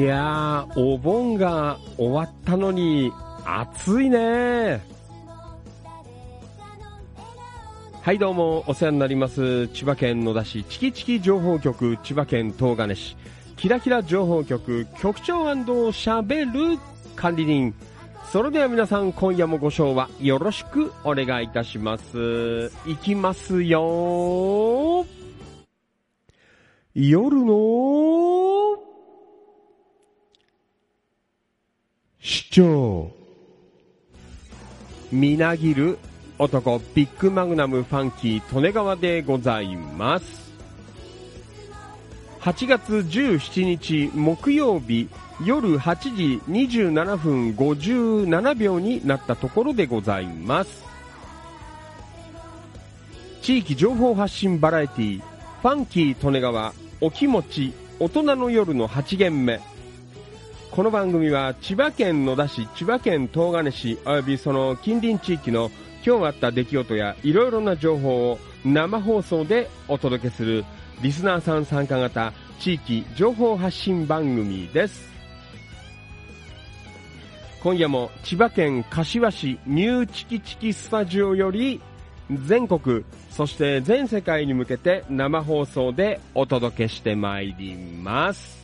いやー、お盆が終わったのに、暑いねはいどうも、お世話になります。千葉県野田市チキチキ情報局、千葉県東金市、キラキラ情報局、局長しゃべる管理人。それでは皆さん、今夜もご賞はよろしくお願いいたします。いきますよ夜の市長みなぎる男。ビッグマグナムファンキー利根川でございます。8月17日木曜日夜8時27分57秒になったところでございます。地域情報発信バラエティファンキー利根川お気持ち大人の夜の8限目。この番組は千葉県野田市、千葉県東金市およびその近隣地域の今日あった出来事やいろいろな情報を生放送でお届けするリスナーさん参加型地域情報発信番組です。今夜も千葉県柏市ニューチキチキスタジオより全国、そして全世界に向けて生放送でお届けしてまいります。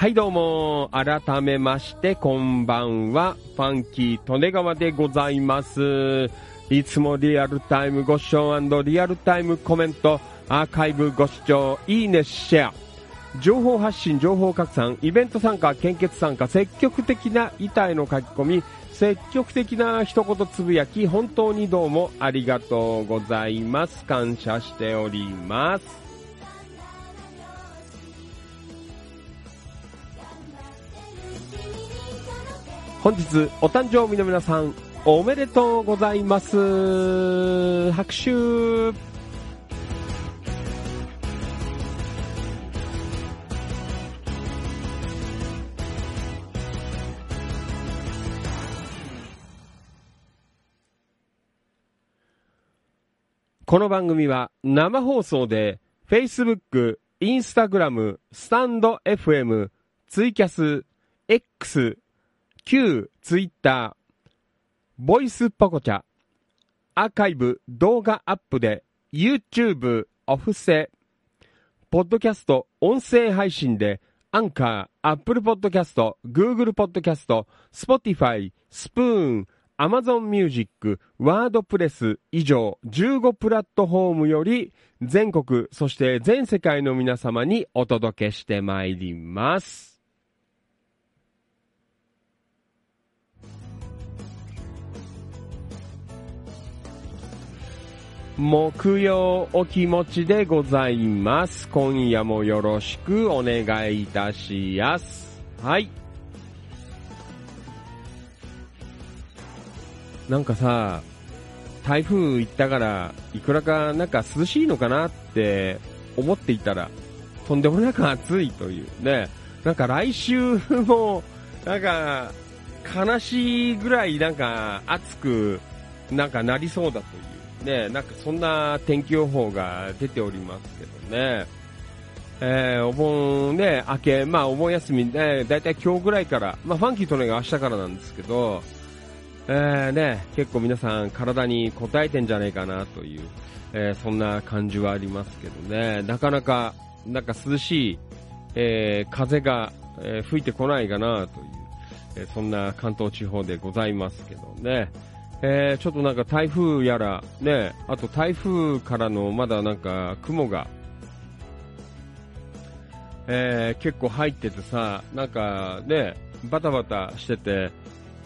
はいどうも、改めましてこんばんは、ファンキー利根川でございます。いつもリアルタイムご視聴リアルタイムコメント、アーカイブご視聴、いいね、シェア。情報発信、情報拡散、イベント参加、献血参加、積極的な板への書き込み、積極的な一言つぶやき、本当にどうもありがとうございます。感謝しております。本日お誕生日の皆さんおめでとうございます。拍手。この番組は生放送で Facebook、Instagram、スタンド FM、ツイキャス、X、Q、Twitter、ボイスポコチャ、アーカイブ、動画アップで YouTube、オフセ、ポッドキャスト、音声配信でアンカー、アップルポッドキャスト、グーグルポッドキャスト、スポティファイ、スプーン、Amazon Music、ワードプレス以上15プラットフォームより全国、そして全世界の皆様にお届けしてまいります。木曜お気持ちでございます。今夜もよろしくお願いいたします。はい。なんかさ、台風行ったから、いくらかなんか涼しいのかなって思っていたら、とんでもなく暑いというね。なんか来週も、なんか、悲しいぐらいなんか暑く、なんかなりそうだという。ね、なんかそんな天気予報が出ておりますけどね。えー、お盆ね、明け、まあお盆休みね、だいたい今日ぐらいから、まあファンキーとねが明日からなんですけど、えー、ね、結構皆さん体に応えてんじゃないかなという、えー、そんな感じはありますけどね、なかなか、なんか涼しい、えー、風が、え吹いてこないかなという、えそんな関東地方でございますけどね、えちょっとなんか台風やら、ね、あと台風からのまだなんか雲が、え結構入っててさ、なんかね、バタバタしてて、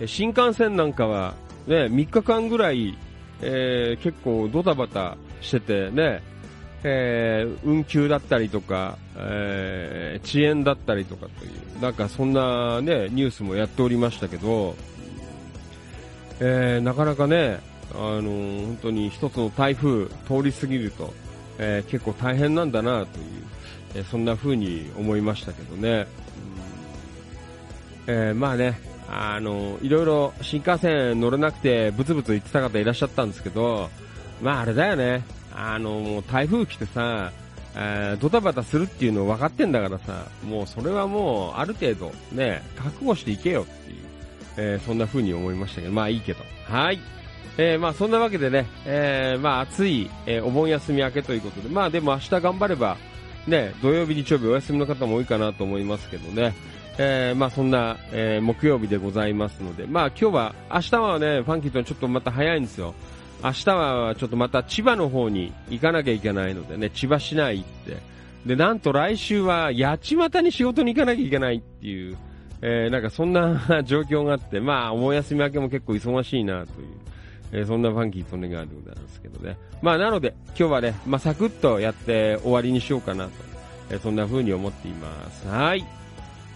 新幹線なんかは、ね、3日間ぐらい、えー、結構ドタバタしててね、えー、運休だったりとか、えー、遅延だったりとかという、なんかそんなね、ニュースもやっておりましたけど、えー、なかなかね、あのー、本当に一つの台風通り過ぎると、えー、結構大変なんだなという、えー、そんな風に思いましたけどね。うん、えー、まあね、あの、いろいろ新幹線乗れなくてブツブツ言ってた方いらっしゃったんですけど、まああれだよね。あの、台風来てさ、えー、ドタバタするっていうの分かってんだからさ、もうそれはもうある程度ね、覚悟していけよっていう、えー、そんな風に思いましたけど、まあいいけど。はい。えー、まあそんなわけでね、えー、まあ暑い、え、お盆休み明けということで、まあでも明日頑張れば、ね、土曜日、日曜日お休みの方も多いかなと思いますけどね、えー、まあそんな、えー、木曜日でございますので、まあ今日は、明日はね、ファンキーとちょっとまた早いんですよ。明日はちょっとまた千葉の方に行かなきゃいけないのでね、千葉市内行って、で、なんと来週は八街に仕事に行かなきゃいけないっていう、えー、なんかそんな 状況があって、まあ、お休み明けも結構忙しいなという、えー、そんなファンキートネガーでございますけどね。まあ、なので、今日はね、まあ、サクッとやって終わりにしようかなと、えー、そんな風に思っています。はい。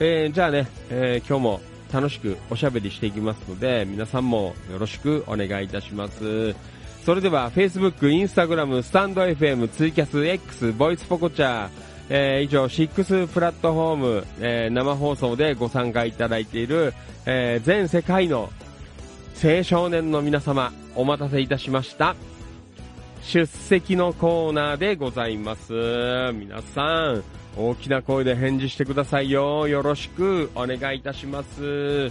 えー、じゃあね、え、今日も楽しくおしゃべりしていきますので、皆さんもよろしくお願いいたします。それでは、Facebook、Instagram、スタンド FM、ツイキャス、X、ボイスポコチャー、えー、以上、6プラットフォーム、えー、生放送でご参加いただいている、えー、全世界の青少年の皆様、お待たせいたしました。出席のコーナーでございます。皆さん、大きな声で返事してくださいよ。よろしくお願いいたします。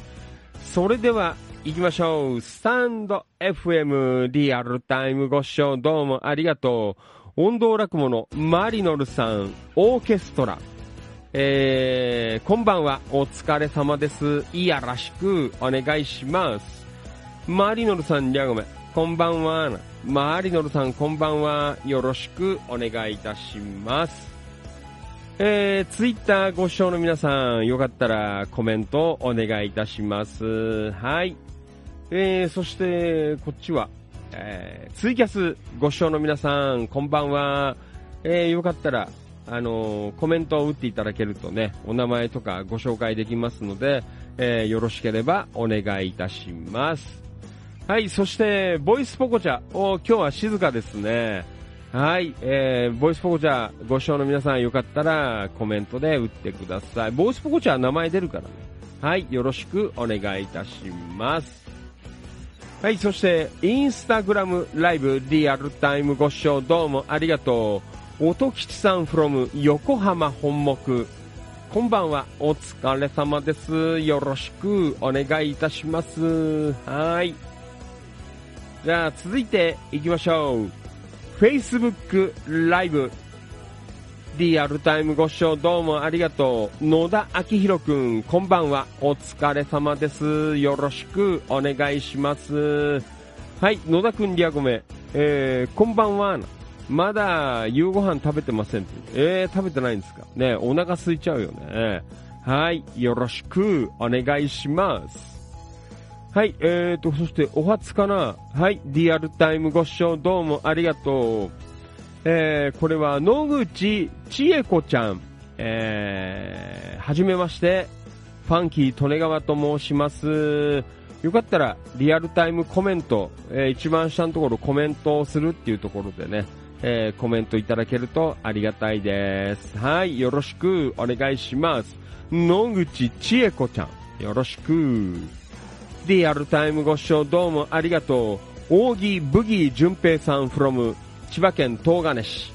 それでは、行きましょう。スタンド FM リアルタイムご視聴どうもありがとう。音頭落語のマリノルさん、オーケストラ。えー、こんばんは、お疲れ様です。いやらしくお願いします。マリノルさん、りゃごめん。こんばんは。マリノルさん、こんばんは。よろしくお願いいたします。えー、ツイッターご視聴の皆さん、よかったらコメントお願いいたします。はい。えー、そして、こっちは、えー、ツイキャスご視聴の皆さん、こんばんは。えー、よかったら、あのー、コメントを打っていただけるとね、お名前とかご紹介できますので、えー、よろしければお願いいたします。はい、そして、ボイスポコチャ。お、今日は静かですね。はい、えー、ボイスポコチャご視聴の皆さんよかったらコメントで打ってください。ボイスポコチャは名前出るからね。はい、よろしくお願いいたします。はい、そして、インスタグラムライブリアルタイムご視聴どうもありがとう。音吉さん from 横浜本牧。こんばんは、お疲れ様です。よろしくお願いいたします。はい。じゃあ、続いて行きましょう。Facebook ライブ。リアルタイムご視聴どうもありがとう。野田明宏くん、こんばんは。お疲れ様です。よろしくお願いします。はい、野田くん、リアコメ。えー、こんばんは。まだ夕ご飯食べてませんえー、食べてないんですか？ねお腹空いちゃうよね。はい、よろしくお願いします。はい、えーと、そしてお初かなはい、リアルタイムご視聴どうもありがとう。えー、これは野口千恵子ちゃん。えー、はじめまして、ファンキー利根川と申します。よかったら、リアルタイムコメント、えー、一番下のところコメントをするっていうところでね、えー、コメントいただけるとありがたいです。はい、よろしくお願いします。野口千恵子ちゃん、よろしく。リアルタイムご視聴どうもありがとう。扇ブギー淳平さん from 千葉県東金市。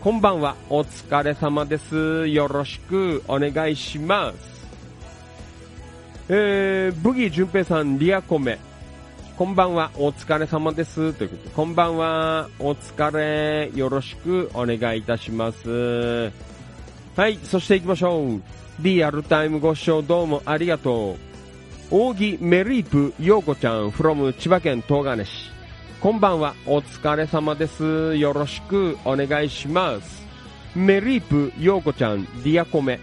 こんばんは、お疲れ様です。よろしくお願いします。えー、ブギー淳平さん、リアコメ。こんばんは、お疲れ様です。ということで、こんばんは、お疲れ、よろしくお願いいたします。はい、そして行きましょう。リアルタイムご視聴どうもありがとう。扇メリープ陽子ちゃん from 千葉県東金市。こんばんは、お疲れ様です。よろしくお願いします。メリープ陽子ちゃん、ディアコメ。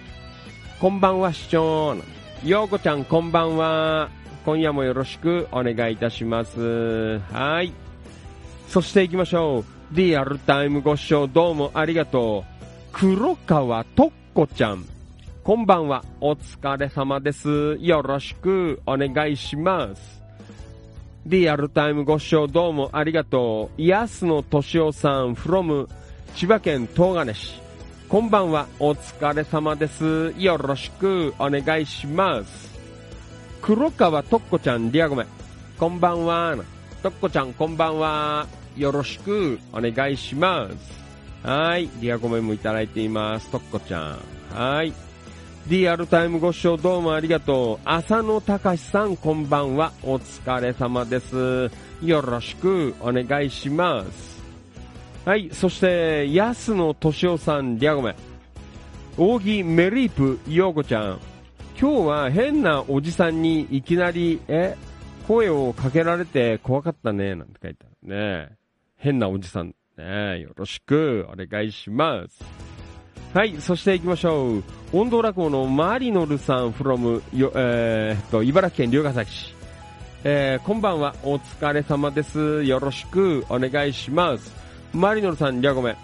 こんばんは、市長。陽子ちゃん、こんばんは。今夜もよろしくお願いいたします。はい。そして行きましょう。リアルタイムご視聴どうもありがとう。黒川とっこちゃん。こんばんは、お疲れ様です。よろしくお願いします。リアルタイムご視聴どうもありがとう。安野敏夫さん from 千葉県東金市。こんばんは、お疲れ様です。よろしくお願いします。黒川とっこちゃん、リアゴメ。こんばんは。とっこちゃん、こんばんは。よろしくお願いします。はい。リアコメもいただいています。とっこちゃん。はい。リアルタイムご視聴どうもありがとう。浅野隆さんこんばんは。お疲れ様です。よろしくお願いします。はい。そして、安野敏夫さん、リアゴメ。扇メリープ、ようこちゃん。今日は変なおじさんにいきなり、え、声をかけられて怖かったね、なんて書いてあるね。変なおじさん。ね、よろしくお願いします。はい、そして行きましょう。温度落語のマリノルさん from、えー、と、茨城県龍ケ崎市。えー、こんばんは、お疲れ様です。よろしくお願いします。マリノルさん、りゃごめん。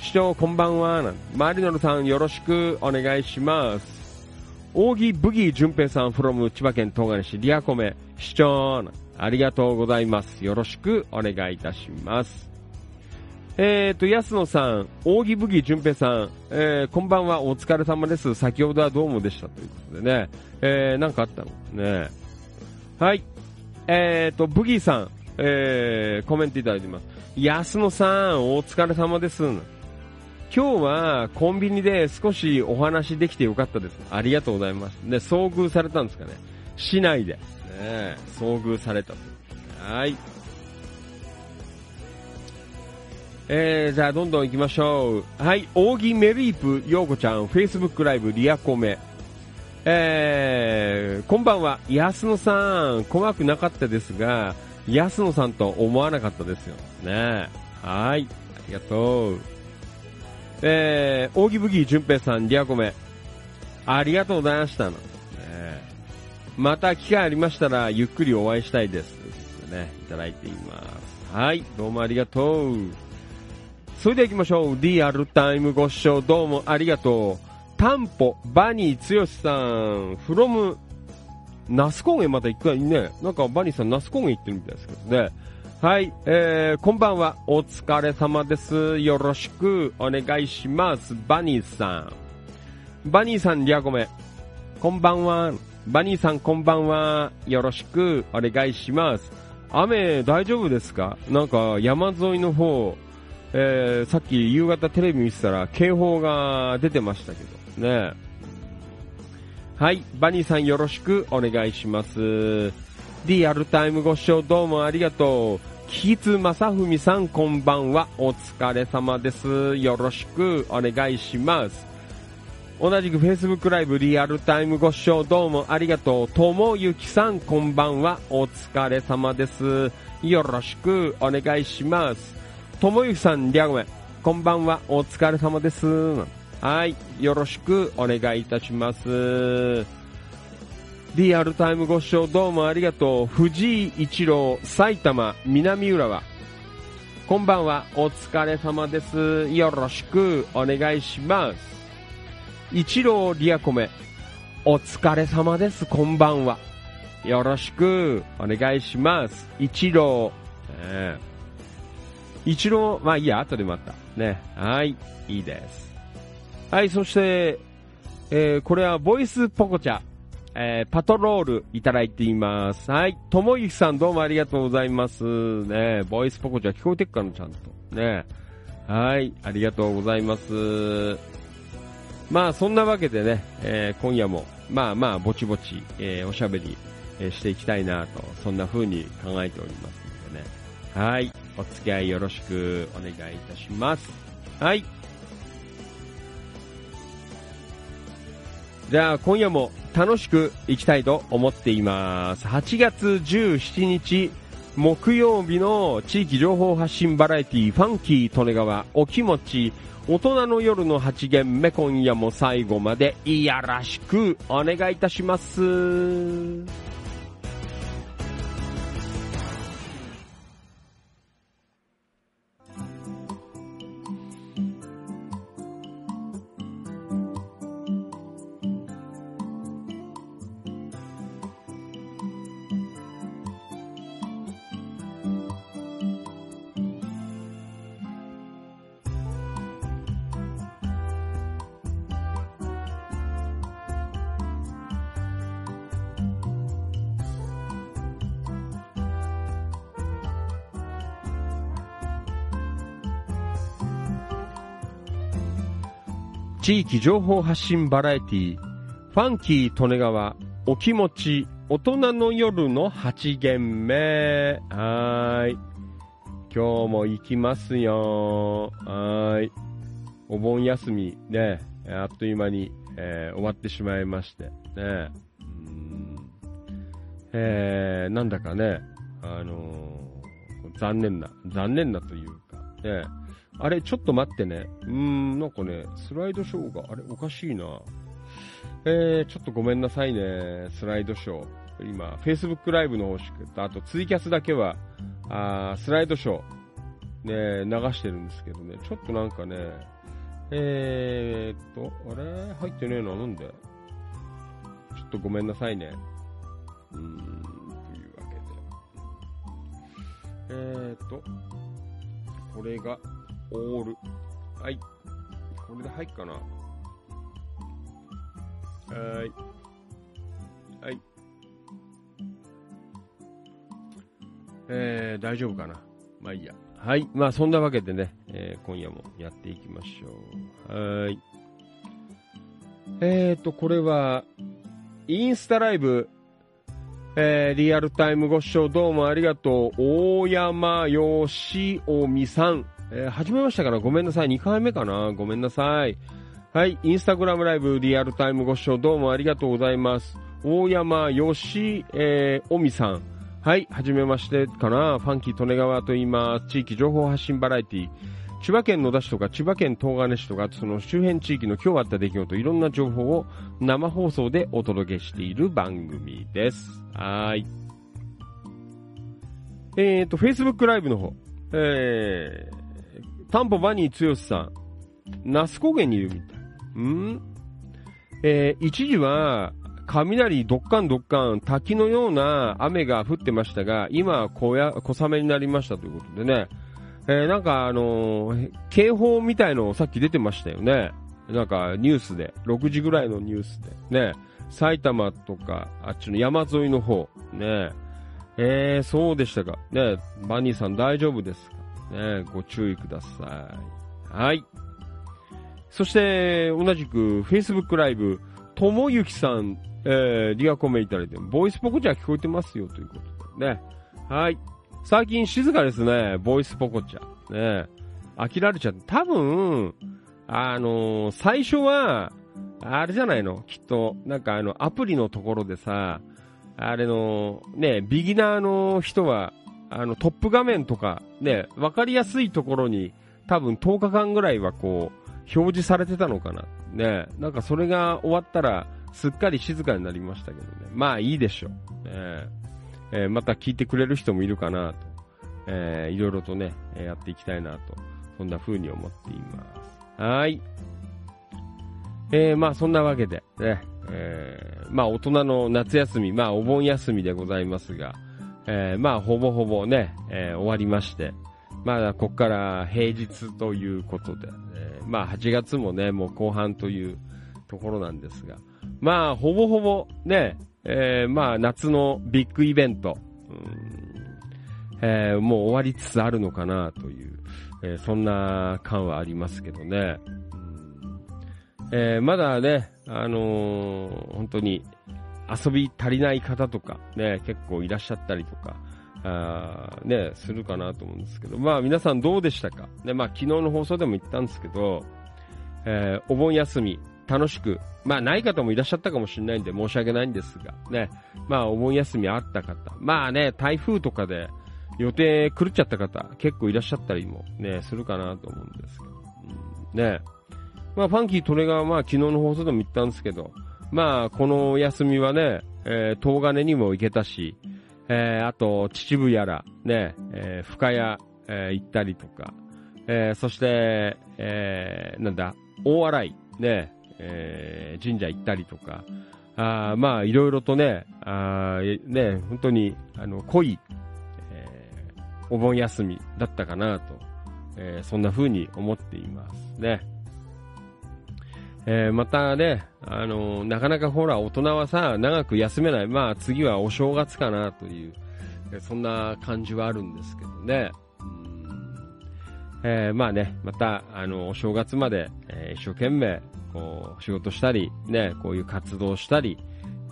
市長、こんばんは。マリノルさん、よろしくお願いします。扇ブギー淳平さん from 千葉県東金市、リアコメ。市長、ありがとうございます。よろしくお願いいたします。えーと、安野さん、扇武器淳平さん、えー、こんばんは、お疲れ様です。先ほどはどうもでしたということでね、えー、なんかあったの？ね。はい。えーと、ブギーさん、えー、コメントいただいてます。安野さん、お疲れ様です。今日はコンビニで少しお話できてよかったです。ありがとうございます。ね、遭遇されたんですかね。市内で、ね、遭遇されたと。はい。えー、じゃあどんどん行きましょう。はい、扇メリープ、ようこちゃん、Facebook ライブ、リアコメ。えー、こんばんは、安野さん、怖くなかったですが、安野さんと思わなかったですよ。ねはい、ありがとう。えー、扇麦淳平さん、リアコメ。ありがとうございました。ね、また機会ありましたら、ゆっくりお会いしたいです。ね、いただいています。はい、どうもありがとう。それでは行きましょう。リアルタイムご視聴どうもありがとう。タンポ、バニー剛さん、フロム、ナス高原また一回ね、なんかバニーさんナス高原行ってるみたいですけどね。はい、えー、こんばんは。お疲れ様です。よろしくお願いします。バニーさん。バニーさん、リアコメ。こんばんは。バニーさん、こんばんは。よろしくお願いします。雨大丈夫ですか？なんか山沿いの方、えー、さっき夕方テレビ見てたら警報が出てましたけどね。はい、バニーさんよろしくお願いします。リアルタイムご視聴どうもありがとう。キツ正文さんこんばんは。お疲れ様です。よろしくお願いします。同じく Facebook ライブリアルタイムご視聴どうもありがとう。ともゆきさんこんばんは。お疲れ様です。よろしくお願いします。ともゆきさん、りゃごめん。こんばんは、お疲れ様です。はい、よろしくお願いいたします。リアルタイムご視聴どうもありがとう。藤井一郎、埼玉、南浦和。こんばんは、お疲れ様です。よろしくお願いします。一郎リアコメ、お疲れ様です。こんばんは。よろしくお願いします。一郎、えー一郎、まあいいや、後でまた。ね。はい、いいです。はい、そして、えー、これはボイスポコチャ、えー、パトロールいただいています。はい、ともゆきさんどうもありがとうございます。ね、ボイスポコチャ聞こえてっかな、ちゃんと。ね。はい、ありがとうございます。まあ、そんなわけでね、えー、今夜も、まあまあ、ぼちぼち、えー、おしゃべり、えー、していきたいなと、そんな風に考えておりますのでね。はい。お付き合いよろしくお願いいたします。はい。じゃあ今夜も楽しくいきたいと思っています。8月17日木曜日の地域情報発信バラエティファンキー利根川お気持ち大人の夜の8限目今夜も最後までいやらしくお願いいたします。地域情報発信バラエティファンキー利根川お気持ち大人の夜の8限目。はーい。今日も行きますよ。はい。お盆休みねあっという間に、えー、終わってしまいまして。ね。うん。えー、なんだかねあのー、残念な残念なというかね。あれ、ちょっと待ってね。うーん、なんかね、スライドショーが、あれ、おかしいな。えー、ちょっとごめんなさいね、スライドショー。今、Facebook ライブの方しか、あとツイキャスだけは、あスライドショー、ね、流してるんですけどね、ちょっとなんかね、えーっと、あれ？入ってねえな、なんで？ちょっとごめんなさいね。うーん、というわけで。えーっと、これが、オール。はい。これで入っかな。はい。はい。えー、大丈夫かな。まあいいや。はい。まあそんなわけでね、えー、今夜もやっていきましょう。はい。えーと、これは、インスタライブ、えー、リアルタイムご視聴どうもありがとう。大山よしおみさん。えー、始めましたからごめんなさい。2回目かな？ごめんなさい。はい。インスタグラムライブリアルタイムご視聴どうもありがとうございます。大山よし、えー、おみさん。はい。はじめましてかな？ファンキー利根川と言います。地域情報発信バラエティ千葉県野田市とか千葉県東金市とかその周辺地域の今日あった出来事いろんな情報を生放送でお届けしている番組です。はい。えっ、ー、と、Facebook ライブの方。えー、タンポバニー剛さん、那須高原にいるみたい。ん？えー、一時は、雷どっかんどっかん滝のような雨が降ってましたが、今は小や小雨になりましたということでね。えー、なんかあのー、警報みたいのさっき出てましたよね。なんかニュースで、6時ぐらいのニュースで。ね。埼玉とか、あっちの山沿いの方。ね。えー、そうでしたか。ね。バニーさん大丈夫ですか？ね、ご注意ください。はい。そして、同じく Facebook ライブ、ともゆきさん、えー、リアコメいただいて、ボイスポコチャ聞こえてますよということでね。はい。最近静かですね、ボイスポコチャ。ね。飽きられちゃって、多分、あのー、最初は、あれじゃないの？きっと、なんかあの、アプリのところでさ、あれの、ね、ビギナーの人は、あの、トップ画面とか、ね、わかりやすいところに、多分10日間ぐらいはこう、表示されてたのかな。ね、なんかそれが終わったら、すっかり静かになりましたけどね。まあいいでしょう。ねえー、また聞いてくれる人もいるかなと。えー、いろいろとね、やっていきたいなと。そんな風に思っています。はい。えー、まあそんなわけで、ね、えー、まあ大人の夏休み、まあお盆休みでございますが、えー、まあ、ほぼほぼね、えー、終わりまして、まあ、ここから平日ということで、えー、まあ、8月もね、もう後半というところなんですが、まあ、ほぼほぼね、え、まあ、夏のビッグイベント、え、もう終わりつつあるのかなという、え、そんな感はありますけどね。え、まだね、あの、本当に遊び足りない方とかね、結構いらっしゃったりとか、あね、するかなと思うんですけど、まあ皆さんどうでしたか？ね、まあ昨日の放送でも言ったんですけど、えー、お盆休み、楽しく、まあない方もいらっしゃったかもしれないんで申し訳ないんですが、ね、まあお盆休みあった方、まあね、台風とかで予定狂っちゃった方、結構いらっしゃったりもね、するかなと思うんですけど、うん、ね、まあファンキートレガーはまあ昨日の放送でも言ったんですけど、まあ、この休みはね、えー、東金にも行けたし、えー、あと、秩父やら、ね、えー、深谷、えー、行ったりとか、えー、そして、えー、なんだ、大洗、ね、えー、神社行ったりとか、あまあ、いろいろとね、あね、本当に、あの、濃い、えー、お盆休みだったかなと、えー、そんな風に思っていますね。えー、またね、あの、なかなかほら、大人はさ、長く休めない。まあ、次はお正月かなという、そんな感じはあるんですけどね。えー、まあね、また、あの、お正月まで、えー、一生懸命、こう、仕事したり、ね、こういう活動したり、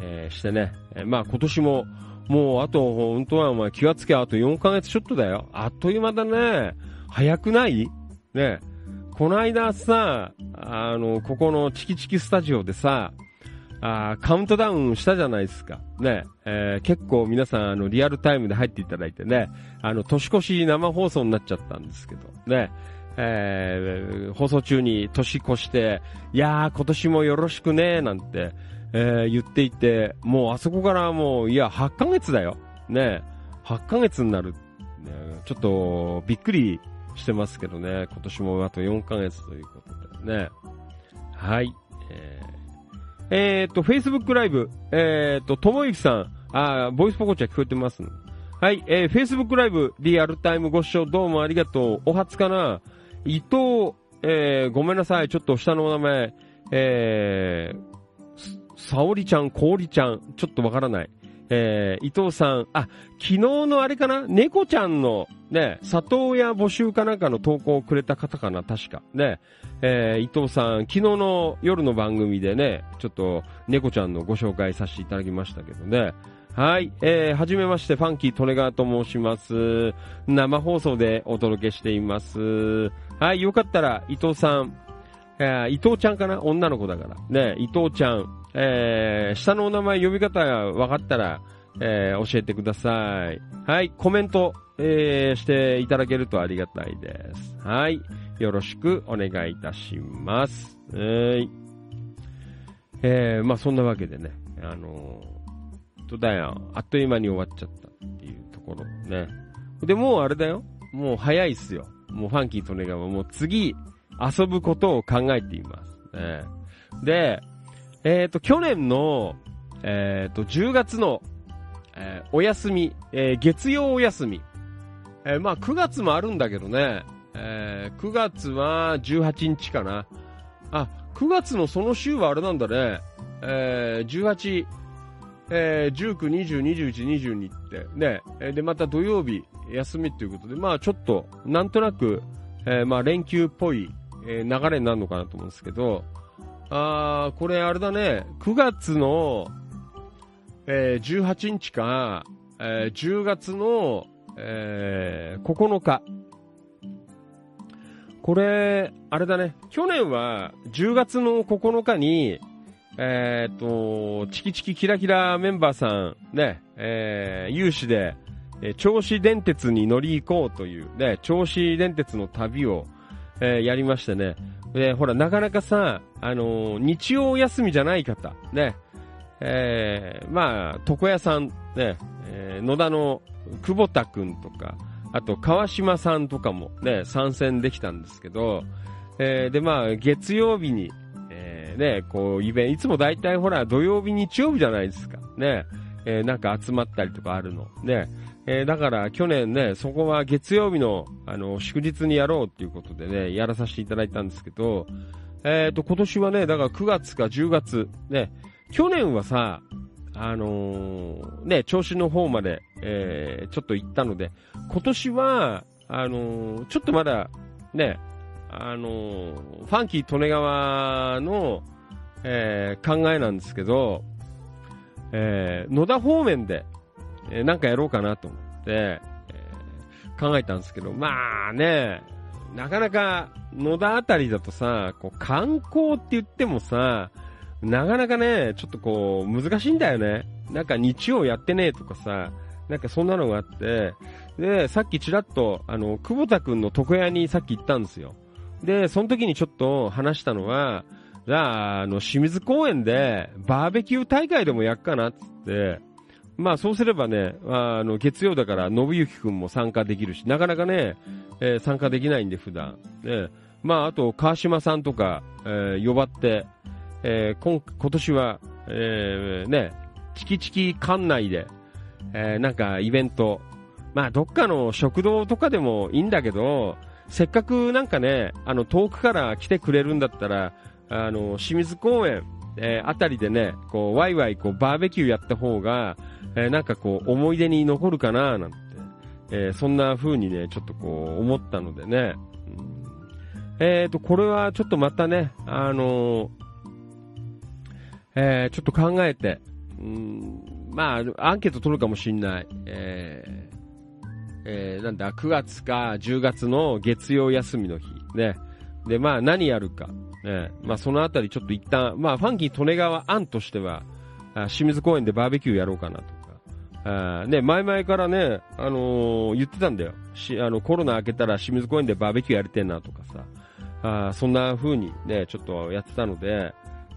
えー、してね、え、まあ今年も、もうあと、本当はお前気がつけあと4ヶ月ちょっとだよ。あっという間だね。早くない？ね。この間さ、あの、ここのチキチキスタジオでさ、あカウントダウンしたじゃないですか。ね、えー、結構皆さん、あの、リアルタイムで入っていただいてね、あの、年越し生放送になっちゃったんですけど、ね、えー、放送中に年越して、いやー、今年もよろしくね、なんて、えー、言っていて、もうあそこからもう、いや、8ヶ月だよ。ね、8ヶ月になる。ね、ちょっと、びっくりしてますけどね、今年もあと4ヶ月ということでね。はい。えーえっ、と、Facebook ライブ、えっ、と、ともゆきさん、あ、ボイスポコチャ聞こえてます、はい、えー、Facebook ライブ、リアルタイムご視聴どうもありがとう。お初かな。伊藤、えー、ごめんなさい、ちょっと下のお名前、えー、さおりちゃん、こおりちゃん、ちょっとわからない。えー、伊藤さん、あ、昨日のあれかな？猫ちゃんの、ね、里親募集かなんかの投稿をくれた方かな？確か。ね、えー、伊藤さん、昨日の夜の番組でね、ちょっと猫ちゃんのご紹介させていただきましたけどね。はい、えー、はじめまして、ファンキー・利根川と申します。生放送でお届けしています。はい、よかったら、伊藤さん、えー、伊藤ちゃんかな？女の子だから。ね、伊藤ちゃん、えー、下のお名前呼び方が分かったら、えー、教えてください。はい、コメント、えー、していただけるとありがたいです。はい、よろしくお願いいたします。はい。えー、まあそんなわけでね、あのー、とだよ、あっという間に終わっちゃったっていうところね。で、もうあれだよ。もう早いっすよ。もうファンキーとネガはもう次、遊ぶことを考えています。ね、で、えっ、ー、と、去年の、えっ、ー、と、10月の、えー、お休み、え、月曜お休み。え、まあ、9月もあるんだけどね、え、9月は18日かな。あ、9月のその週はあれなんだね、えー、18、えー、19、20、21、22って。ね、で、また土曜日休みっていうことで、まあちょっと、なんとなく、え、まあ連休っぽい、流れになるのかなと思うんですけど、あー、これあれだね、9月の、えー、18日か、えー、10月の、えー、9日。これ、あれだね、去年は10月の9日に、えー、っと、チキチキキラキラメンバーさん、ね、えー、有志で、えー、銚子電鉄に乗り行こうという、ね、銚子電鉄の旅を、えー、やりましてね、で、ほら、なかなかさ、あのー、日曜休みじゃない方、ね、えー、まあ、床屋さん、ね、えー、野田の久保田くんとか、あと川島さんとかもね、参戦できたんですけど、えー、で、まあ、月曜日に、えー、ね、こう、イベント、いつも大体ほら、土曜日、日曜日じゃないですか。ね、えー、なんか集まったりとかあるの。ね、えー、だから去年ね、そこは月曜日の、あの、祝日にやろうっていうことでね、やらさせていただいたんですけど、えっ、ー、と、今年はね、だから9月か10月、ね、去年はさ、あのー、ね、調子の方まで、えー、ちょっと行ったので、今年は、あの、ちょっとまだ、ね、あの、ファンキー利根川の、え、考えなんですけど、え、野田方面で、えー、なんかやろうかなと思って、えー、考えたんですけど、まあね、なかなか野田あたりだとさ、こう観光って言ってもさ、なかなかね、ちょっとこう難しいんだよね。なんか日曜やってねえとかさ、なんかそんなのがあって、で、さっきちらっと、あの、久保田くんの床屋にさっき行ったんですよ。で、その時にちょっと話したのは、じゃあ、あの、清水公園でバーベキュー大会でもやっかなっつって、まあそうすればね、あの、月曜だから、信行くんも参加できるし、なかなかね、えー、参加できないんで、普段。ね、まああと、川島さんとか、えー、呼ばって、えー、今、今年は、えー、ね、チキチキ館内で、えー、なんかイベント、まあどっかの食堂とかでもいいんだけど、せっかくなんかね、あの遠くから来てくれるんだったら、あの、清水公園、えー、あたりでね、こう、ワイワイ、こう、バーベキューやった方が、えー、なんかこう、思い出に残るかななんて、えー、そんな風にね、ちょっとこう、思ったのでね、えっ、と、これはちょっとまたね、あのえ、ちょっと考えて、うん、まあ、アンケート取るかもしんない。え、え、なんだ、9月か10月の月曜休みの日。ね。で、まあ、何やるか。ね。まあ、そのあたりちょっと一旦、まあ、ファンキー利根川案としては、清水公園でバーベキューやろうかなと。ね、前々からね、あのー、言ってたんだよ。し、あの、コロナ明けたら清水公園でバーベキューやりてんなとかさ。あそんな風にね、ちょっとやってたので、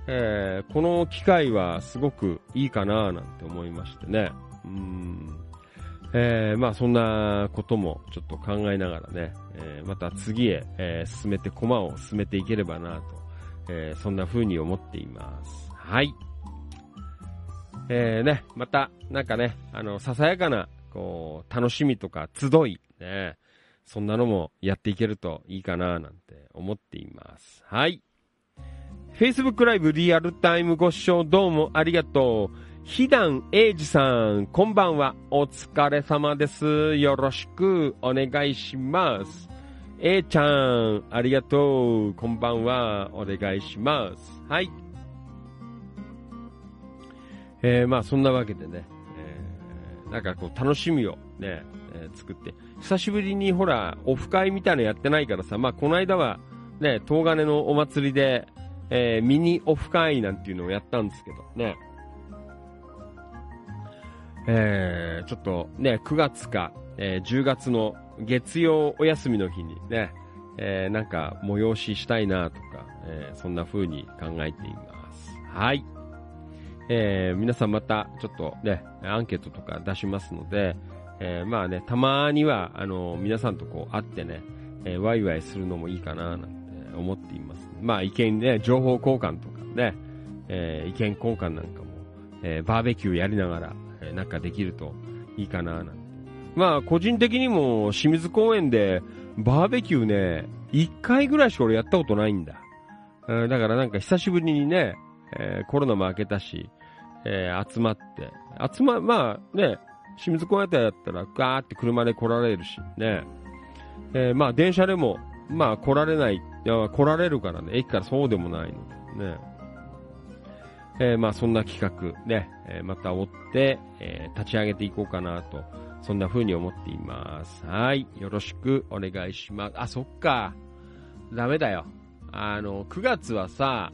えー、この機会はすごくいいかななんて思いましてね。うん。えー、まあそんなこともちょっと考えながらね、えー、また次へ、えー、進めて、駒を進めていければなと、えー、そんな風に思っています。はい。えー、ね、また、なんかね、あの、ささやかな、こう、楽しみとか集い、ね、そんなのもやっていけるといいかななんて思っています。はい。Facebook ライブリアルタイムご視聴どうもありがとう。ひだんえいじさん、こんばんは。お疲れ様です。よろしくお願いします。えいちゃん、ありがとう。こんばんは。お願いします。はい。えー、まあそんなわけでね、えー、なんかこう楽しみをね、えー、作って、久しぶりにほら、オフ会みたいなのやってないからさ、まあこの間はね、東金のお祭りで、えー、ミニオフ会なんていうのをやったんですけどね。えー、ちょっとね、9月か、えー、10月の月曜お休みの日にね、えー、なんか催ししたいなとか、えー、そんな風に考えています。はい。えー、皆さんまたちょっとね、アンケートとか出しますので、えー、まあね、たまには、あの、皆さんとこう会ってね、えー、ワイワイするのもいいかななんて思っています。まあ意見ね、情報交換とかね、えー、意見交換なんかも、えー、バーベキューやりながら、えなんかできるといいかななんて。まあ、個人的にも清水公園でバーベキューね、一回ぐらいしか俺やったことないんだ。だからなんか久しぶりにね、えー、コロナも明けたし、えー、集まって、集ま、まあね、清水公園だったらガーって車で来られるし、ね。えー、まあ電車でも、まあ来られない、いや来られるからね、駅からそうでもないので、ね。えー、まあそんな企画ね、えー、また追って、えー、立ち上げていこうかなと、そんな風に思っています。はい。よろしくお願いします。あ、そっか。ダメだよ。あの、9月はさ、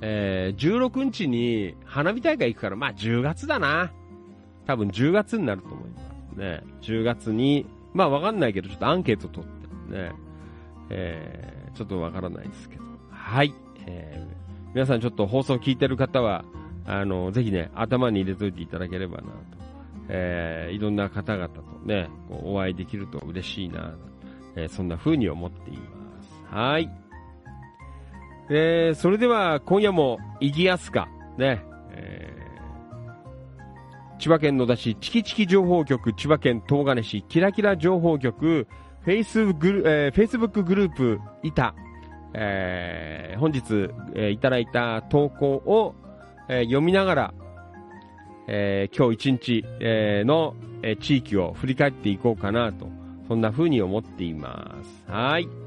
えー、16日に花火大会行くから、まあ10月だな。多分10月になると思いますね。10月に、まあわかんないけど、ちょっとアンケート取ってね、えー、ちょっとわからないですけど。はい。えー皆さんちょっと放送聞いてる方は、あの、ぜひね、頭に入れといていただければなと。えー、いろんな方々とね、こうお会いできると嬉しいな、えー、そんな風に思っています。はい。えー、それでは今夜も、イギアスカ、ね、えー、千葉県野田市チキチキ情報局、千葉県東金市キラキラ情報局、フェイスグル、えー、フェイスブックグループ、いた、えー、本日、えー、いただいた投稿を、えー、読みながら、えー、今日一日、えー、の、えー、地域を振り返っていこうかなと、そんな風に思っています。はい。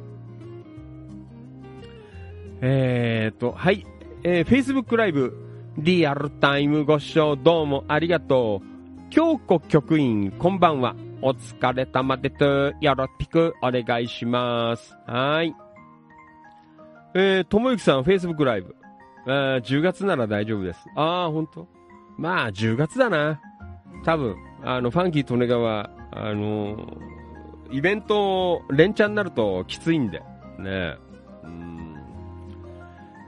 えーと、はい。えー、Facebook ライブ、リアルタイムご視聴どうもありがとう。京子局員、こんばんは。お疲れ様です。よろしくお願いします。はい。えー、ともゆきさん、Facebook ライブ。えー、10月なら大丈夫です。ああ、ほんとまあ、10月だな。多分、あの、ファンキー利根川、あのー、イベント、連チャンになるときついんで、ねうん。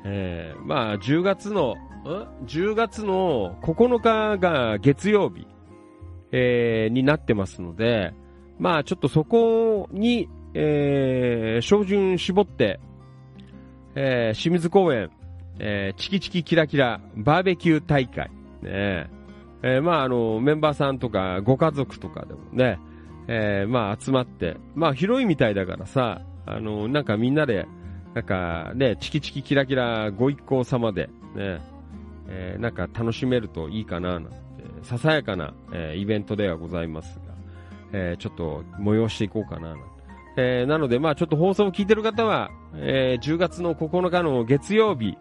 えー、まあ、10月の、ん ?10 月の9日が月曜日、えー、になってますので、まあ、ちょっとそこに、えー、照準絞って、えー、清水公園、えー、チキチキキラキラバーベキュー大会、ねえー、まあ、あの、メンバーさんとか、ご家族とかでもね、えー、まあ、集まって、まあ、広いみたいだからさ、あの、なんかみんなで、なんかね、チキチキキラキラご一行様で、ね、えー、なんか楽しめるといいかな、な、ささやかな、えー、イベントではございますが、えー、ちょっと催していこうかな、なえ、なので、まあちょっと放送を聞いてる方は、え、10月の9日の月曜日、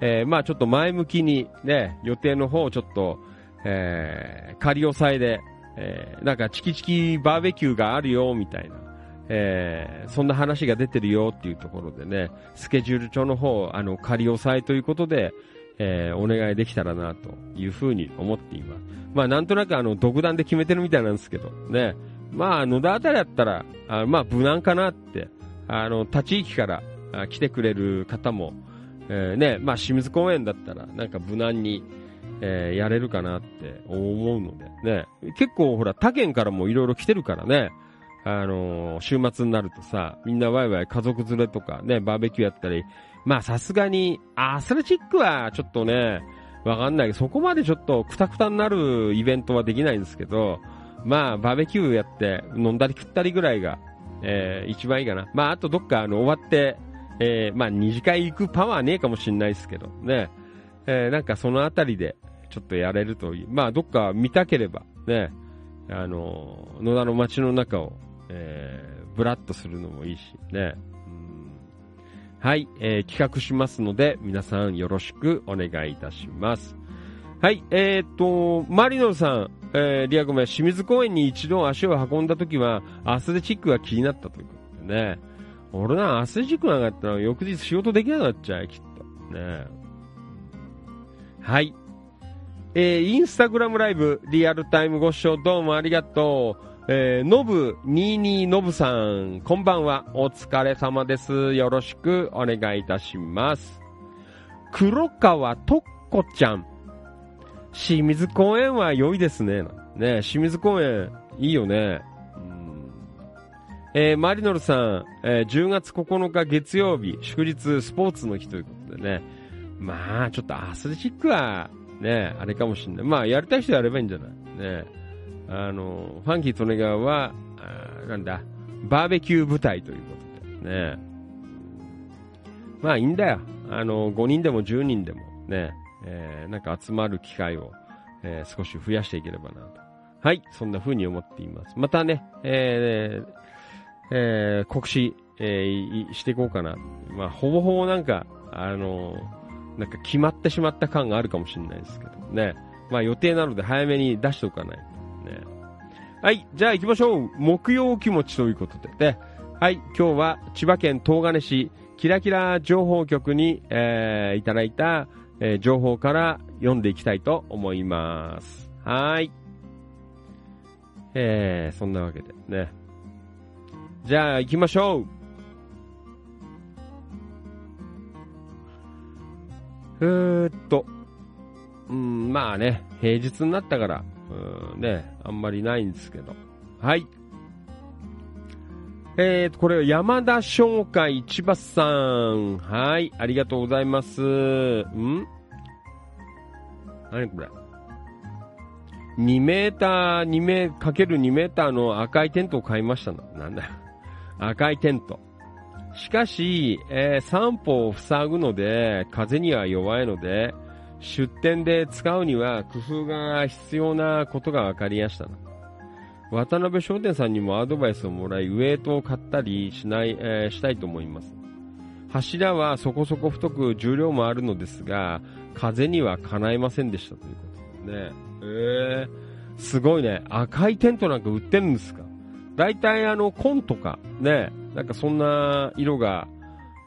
え、まあちょっと前向きにね、予定の方をちょっと、え、仮押さえで、え、なんかチキチキバーベキューがあるよ、みたいな。えー、そんな話が出てるよっていうところでね、スケジュール帳の方、あの、仮押さえということで、えー、お願いできたらな、というふうに思っています。まあ、なんとなくあの、独断で決めてるみたいなんですけど、ね。まあ、野田あたりだったら、あまあ、無難かなって、あの、他地域から来てくれる方も、えー、ね、まあ、清水公園だったら、なんか無難に、えー、やれるかなって思うので、ね。結構ほら、他県からもいろいろ来てるからね。あのー、週末になるとさ、みんなワイワイ家族連れとかね、バーベキューやったり、まあさすがに、アスレチックはちょっとね、わかんないけど、そこまでちょっとクタクタになるイベントはできないんですけど、まあバーベキューやって飲んだり食ったりぐらいが、えー、一番いいかな。まああとどっかあの終わって、えー、まあ二次会行くパワーねえかもしんないですけど、ね。えー、なんかそのあたりでちょっとやれるといい。まあどっか見たければ、ね。あの、野田の街の中をえー、ブラッとするのもいいしね。はい、えー、企画しますので、皆さんよろしくお願いいたします。はい、えー、っと、マリノルさん、えー、リアコメ、清水公園に一度足を運んだ時は、アスレチックが気になったということでね。俺な、アスレチックなんかやったら翌日仕事できなくなっちゃう、きっと。ね。はい。えー、インスタグラムライブ、リアルタイムご視聴どうもありがとう。えー、のぶ22のぶさん、こんばんは。お疲れ様です。よろしくお願いいたします。黒川とっこちゃん。清水公園は良いですね。ね清水公園、いいよね。うんえー、マリノルさん、えー、10月9日月曜日、祝日スポーツの日ということでね。まあ、ちょっとアスレチックは、ね、あれかもしんない。まあ、やりたい人やればいいんじゃない？ね。あの、ファンキー・トネガーは、なんだ、バーベキュー部隊ということでね。まあいいんだよ。あの、5人でも10人でもね、えー、なんか集まる機会を、えー、少し増やしていければなと。はい、そんな風に思っています。またね、えー、えー、告知、えー、していこうかな。まあ、ほぼほぼなんか、あのー、なんか決まってしまった感があるかもしれないですけどね。まあ予定なので早めに出しておかないね。はい、じゃあ行きましょう。木曜気持ちということでね。はい、今日は千葉県東金市キラキラ情報局に、えー、いただいた、えー、情報から読んでいきたいと思います。はい。えー、そんなわけでね。じゃあ行きましょう。えーっと、うん、まあね、平日になったから、うんね、あんまりないんですけど。はい。えーと、これは山田商会千葉さん。はい、ありがとうございます。ん？何これ ?2 メーター、2メかける2メーターの赤いテントを買いましたの。なんだ赤いテント。しかし、えー、散歩を塞ぐので、風には弱いので、出店で使うには工夫が必要なことが分かりました渡辺商店さんにもアドバイスをもらい、ウエイトを買ったりしない、えー、したいと思います。柱はそこそこ太く重量もあるのですが、風にはかないませんでしたということですね。えー、すごいね。赤いテントなんか売ってるんですか？大体あの、紺とか、ね、なんかそんな色が、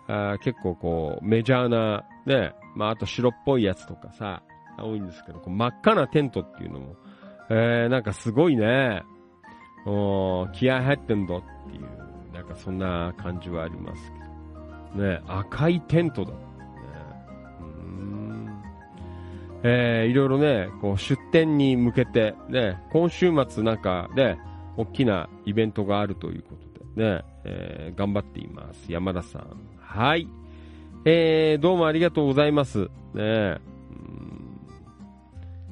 あ結構こう、メジャーな、ね、まあ、あと白っぽいやつとかさ、多いんですけど、こう真っ赤なテントっていうのも、えー、なんかすごいね、お気合入ってんだっていう、なんかそんな感じはありますけど。ね、赤いテントだ。ね、うん。えー、いろいろね、こう出店に向けて、ね、今週末なんかね、大きなイベントがあるということで、ね、えー、頑張っています。山田さん。はい。えー、どうもありがとうございます。ね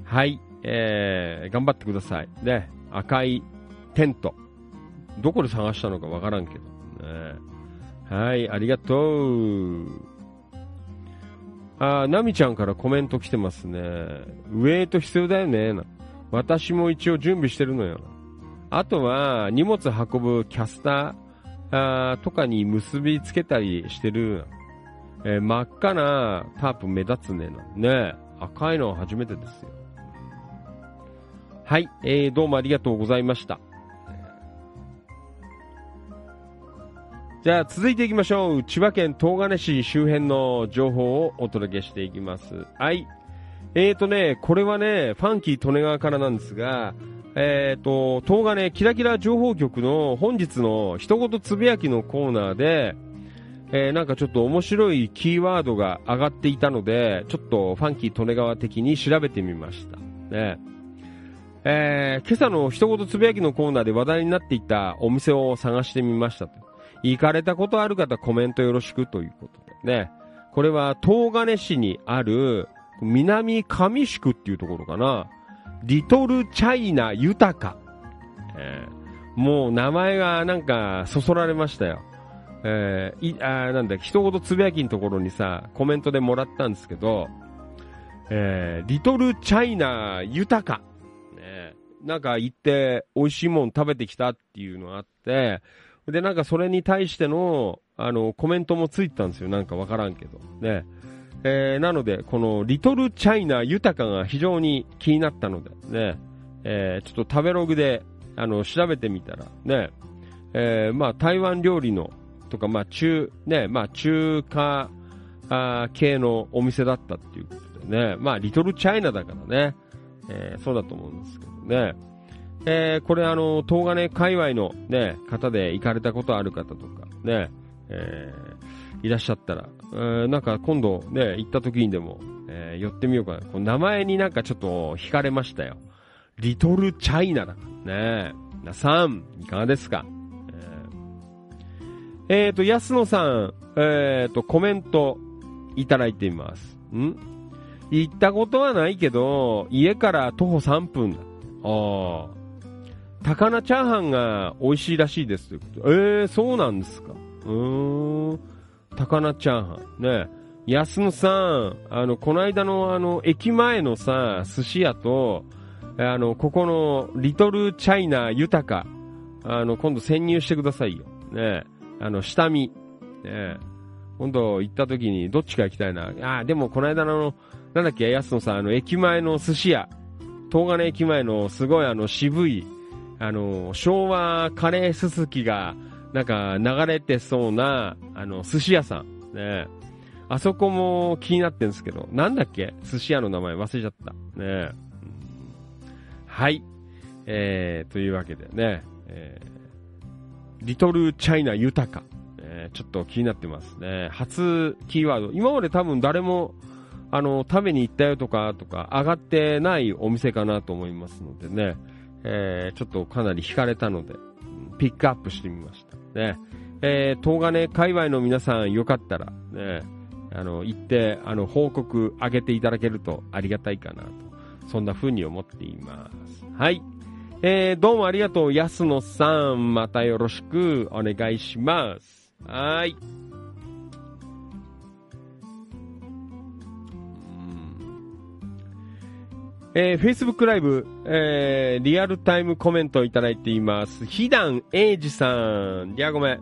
はい、えー、頑張ってください。ね、赤いテント。どこで探したのかわからんけど。ね、はい、ありがとう。あ、ナミちゃんからコメント来てますね。ウェイト必要だよね。私も一応準備してるのよ。あとは、荷物運ぶキャスターとかに結びつけたりしてる。えー、真っ赤なタープ目立つねね。赤いのは初めてですよ。はい、えー、どうもありがとうございました。じゃあ続いていきましょう。千葉県東金市周辺の情報をお届けしていきます。はい。えーとね、これはね、ファンキー利根川からなんですが、えーと、東金キラキラ情報局の本日の一言つぶやきのコーナーで、えー、なんかちょっと面白いキーワードが上がっていたので、ちょっとファンキー利根川的に調べてみました。ね。えー、今朝の一言つぶやきのコーナーで話題になっていたお店を探してみました。行かれたことある方コメントよろしくということでね。これは東金市にある南上宿っていうところかな。リトルチャイナ豊か。えー、もう名前がなんかそそられましたよ。えー、い、あなんだ、一言つぶやきのところにさ、コメントでもらったんですけど、えー、リトルチャイナ豊か。ね、なんか行って美味しいもん食べてきたっていうのがあって、で、なんかそれに対しての、あの、コメントもついてたんですよ。なんかわからんけど。ね。えー、なので、このリトルチャイナ豊かが非常に気になったので、ね。えー、ちょっと食べログで、あの、調べてみたら、ね。えー、まあ、台湾料理の、とか、まあ、中、ね、まあ、中華、あ系のお店だったっていうことでね。まあ、リトルチャイナだからね。えー、そうだと思うんですけどね。えー、これあの、東金界隈のね、方で行かれたことある方とか、ね、えー、いらっしゃったら、えー、なんか今度ね、行った時にでも、えー、寄ってみようかな。この名前になんかちょっと惹かれましたよ。リトルチャイナだからね。皆さん、いかがですか？えー、えー、と、安野さん、えーと、コメントいただいています。ん？行ったことはないけど、家から徒歩3分だ。ああ。高菜チャーハンが美味しいらしいですということ。えー、そうなんですか。うーん。高菜チャーハン。ね。安野さん、あの、この間のあの、駅前のさ、寿司屋と、あの、ここの、リトルチャイナ豊か、あの、今度潜入してくださいよ。ねえ。あの、下見。ね。今度行った時にどっちか行きたいな。あ、でもこの間の、なんだっけ、安野さん、あの、駅前の寿司屋。東金駅前のすごいあの、渋い、あの、昭和カレーすすきが、なんか流れてそうな、あの、寿司屋さん。ねあそこも気になってんですけど、なんだっけ寿司屋の名前忘れちゃった。ねはい。えー、というわけでね、え、リトルチャイナ豊か。えー、ちょっと気になってますね。初キーワード。今まで多分誰も、あの、食べに行ったよとか、とか、上がってないお店かなと思いますのでね。えー、ちょっとかなり惹かれたので、ピックアップしてみました。ね。えー、東金界隈の皆さんよかったら、ね、あの、行って、あの、報告あげていただけるとありがたいかなと、そんな風に思っています。はい。えー、どうもありがとう、安野さん。またよろしくお願いします。はい。えー、Facebook ライブ、えー、リアルタイムコメントをいただいています。ひだんえいじさん。いや、ごめん。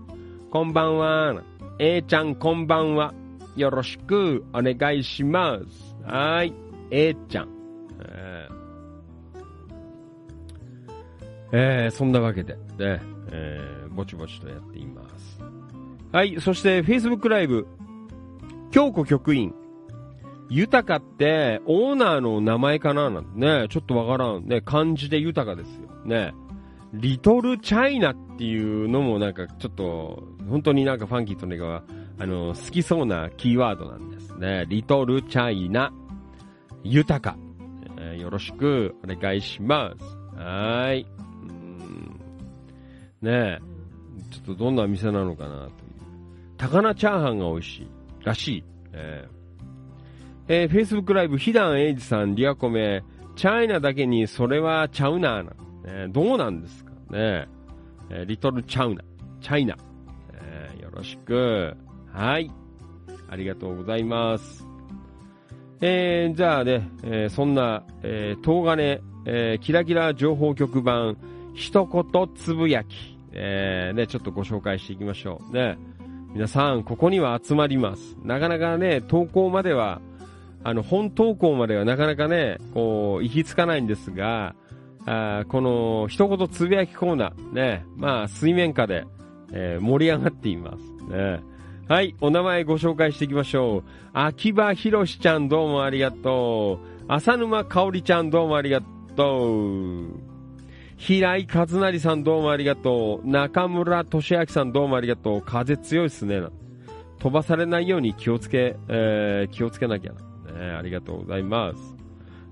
こんばんは。えー、ちゃん、こんばんは。よろしくお願いします。はい。えー、ちゃん。えー、そんなわけで、ね、えー、ぼちぼちとやっています。はい。そして、Facebook ライブ、京子局員。豊かってオーナーの名前かななんてね、ちょっとわからん。ね、漢字で豊かですよ。ね。リトルチャイナっていうのもなんかちょっと、本当になんかファンキーとねが、あの、好きそうなキーワードなんですね。リトルチャイナ、豊か。えー、よろしくお願いします。はーい。ねえ。ちょっとどんな店なのかなという。高菜チャーハンが美味しい。らしい。えーえー、Facebook ライブ、ひだんえいじさん、リアコメ、チャイナだけにそれはちゃうな、えー、どうなんですか？ね、えー、リトルチャウナ、チャイナ、えー、よろしく。はい。ありがとうございます。えー、じゃあね、えー、そんな、えー、東金、えー、キラキラ情報局版、一言つぶやき、えー、ね、ちょっとご紹介していきましょう。ね。皆さん、ここには集まります。なかなかね、投稿までは、あの、本投稿まではなかなかね、こう、行き着かないんですが、あこの、一言つぶやきコーナー、ね、まあ、水面下で、えー、盛り上がっています。ね。はい、お名前ご紹介していきましょう。秋葉博士ちゃんどうもありがとう。浅沼香織ちゃんどうもありがとう。平井和成さんどうもありがとう。中村俊明さんどうもありがとう。風強いっすね。飛ばされないように気をつけ、えー、気をつけなきゃ。ね、ありがとうございます。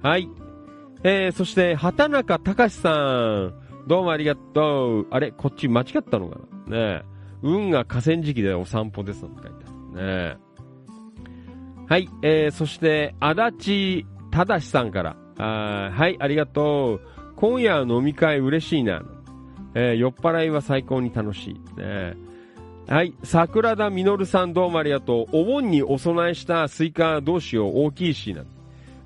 はい。えー、そして、畑中隆さん。どうもありがとう。あれこっち間違ったのかな？利根運河河川敷でお散歩ですって書いてあるね。はい、えー、そして、足立正さんから、あはい、ありがとう。今夜飲み会嬉しいな。えー、酔っ払いは最高に楽しい。ね、はい、桜田実さんどうもありがとう。お盆にお供えしたスイカどうしよう大きいしな。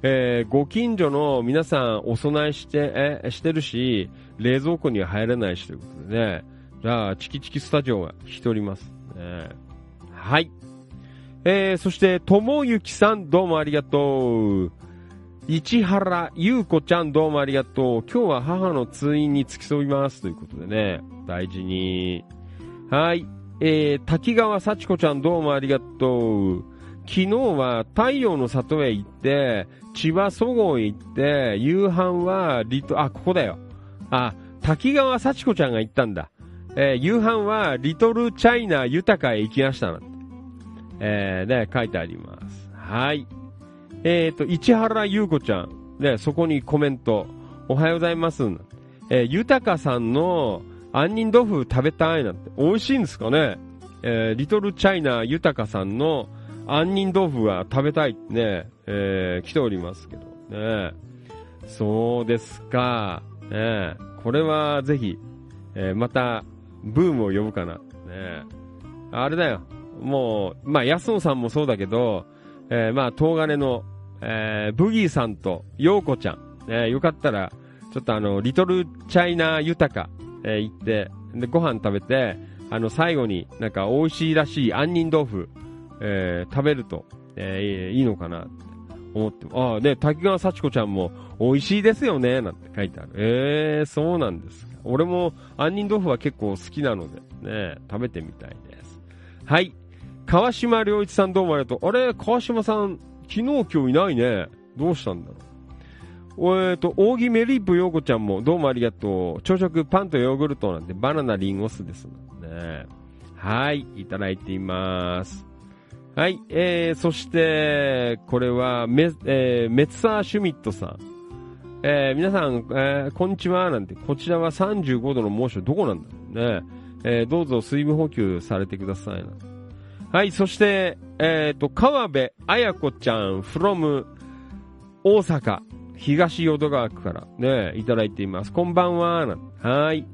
えー、ご近所の皆さんお供えして、えしてるし、冷蔵庫には入れないしということでね。じゃあ、チキチキスタジオが来ております。ね、はい。えー、そして、ともゆきさん、どうもありがとう。市原優子ちゃん、どうもありがとう。今日は母の通院に付き添います。ということでね、大事に。はい。えー、滝川幸子ちゃん、どうもありがとう。昨日は太陽の里へ行って、千葉そごへ行って、夕飯はリト、あ、ここだよ。あ、滝川幸子ちゃんが行ったんだ。えー、夕飯はリトルチャイナ豊かへ行きました。えー、ね、書いてあります。はい。えっ、ー、と、市原優子ちゃん。ね、そこにコメント。おはようございます。えー、豊さんの杏仁豆腐食べたいなんて。美味しいんですかねえー、リトルチャイナ豊さんの杏仁豆腐は食べたいってね、えー、来ておりますけどね。そうですか。ね、これはぜひ、えー、またブームを呼ぶかな。ねあれだよ。もう、まあ、安野さんもそうだけど、えー、まあ、東金の、えー、ブギーさんと、ヨーコちゃん、えー、よかったら、ちょっとあの、リトルチャイナ豊か、えー、行って、で、ご飯食べて、あの、最後になんか美味しいらしい杏仁豆腐、えー、食べると、えー、いいのかなって思って、ああ、ね、滝川幸子ちゃんも美味しいですよね、なんて書いてある。えー、そうなんです俺も杏仁豆腐は結構好きなので、ね、食べてみたいです。はい。川島良一さんどうもありがとう。あれ、川島さん、昨日今日いないね。どうしたんだろう。えっ、ー、と、扇メリープ陽子ちゃんもどうもありがとう。朝食パンとヨーグルトなんてバナナリンゴ酢ですね。はい、いただいています。はい、えー、そして、これは、メ、えー、メツサーシュミットさん。えー、皆さん、えー、こんにちは、なんて、こちらは35度の猛暑、どこなんだろうね。えー、どうぞ水分補給されてくださいな。はい、そして、えっ、ー、と、川辺彩子ちゃん from 大阪東淀川区からね、いただいています。こんばんは。はい。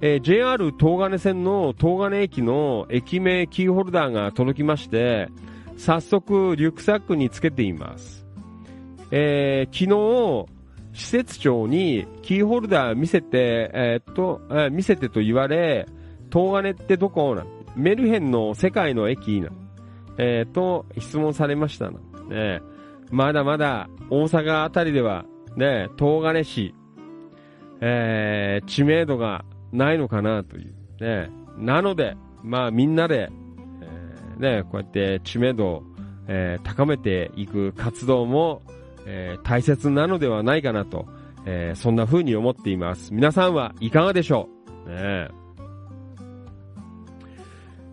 えー、JR 東金線の東金駅の駅名キーホルダーが届きまして、早速リュックサックにつけています。えー、昨日、施設長にキーホルダー見せて、えー、っと、見せてと言われ、東金ってどこ？なんメルヘンの世界の駅な、えー、と質問されましたね。まだまだ大阪あたりでは、ね、東金市、えー、知名度がないのかなという。ね、なので、まあみんなで、えー、ね、こうやって知名度を、えー、高めていく活動も、えー、大切なのではないかなと、えー、そんな風に思っています。皆さんはいかがでしょう、ね、え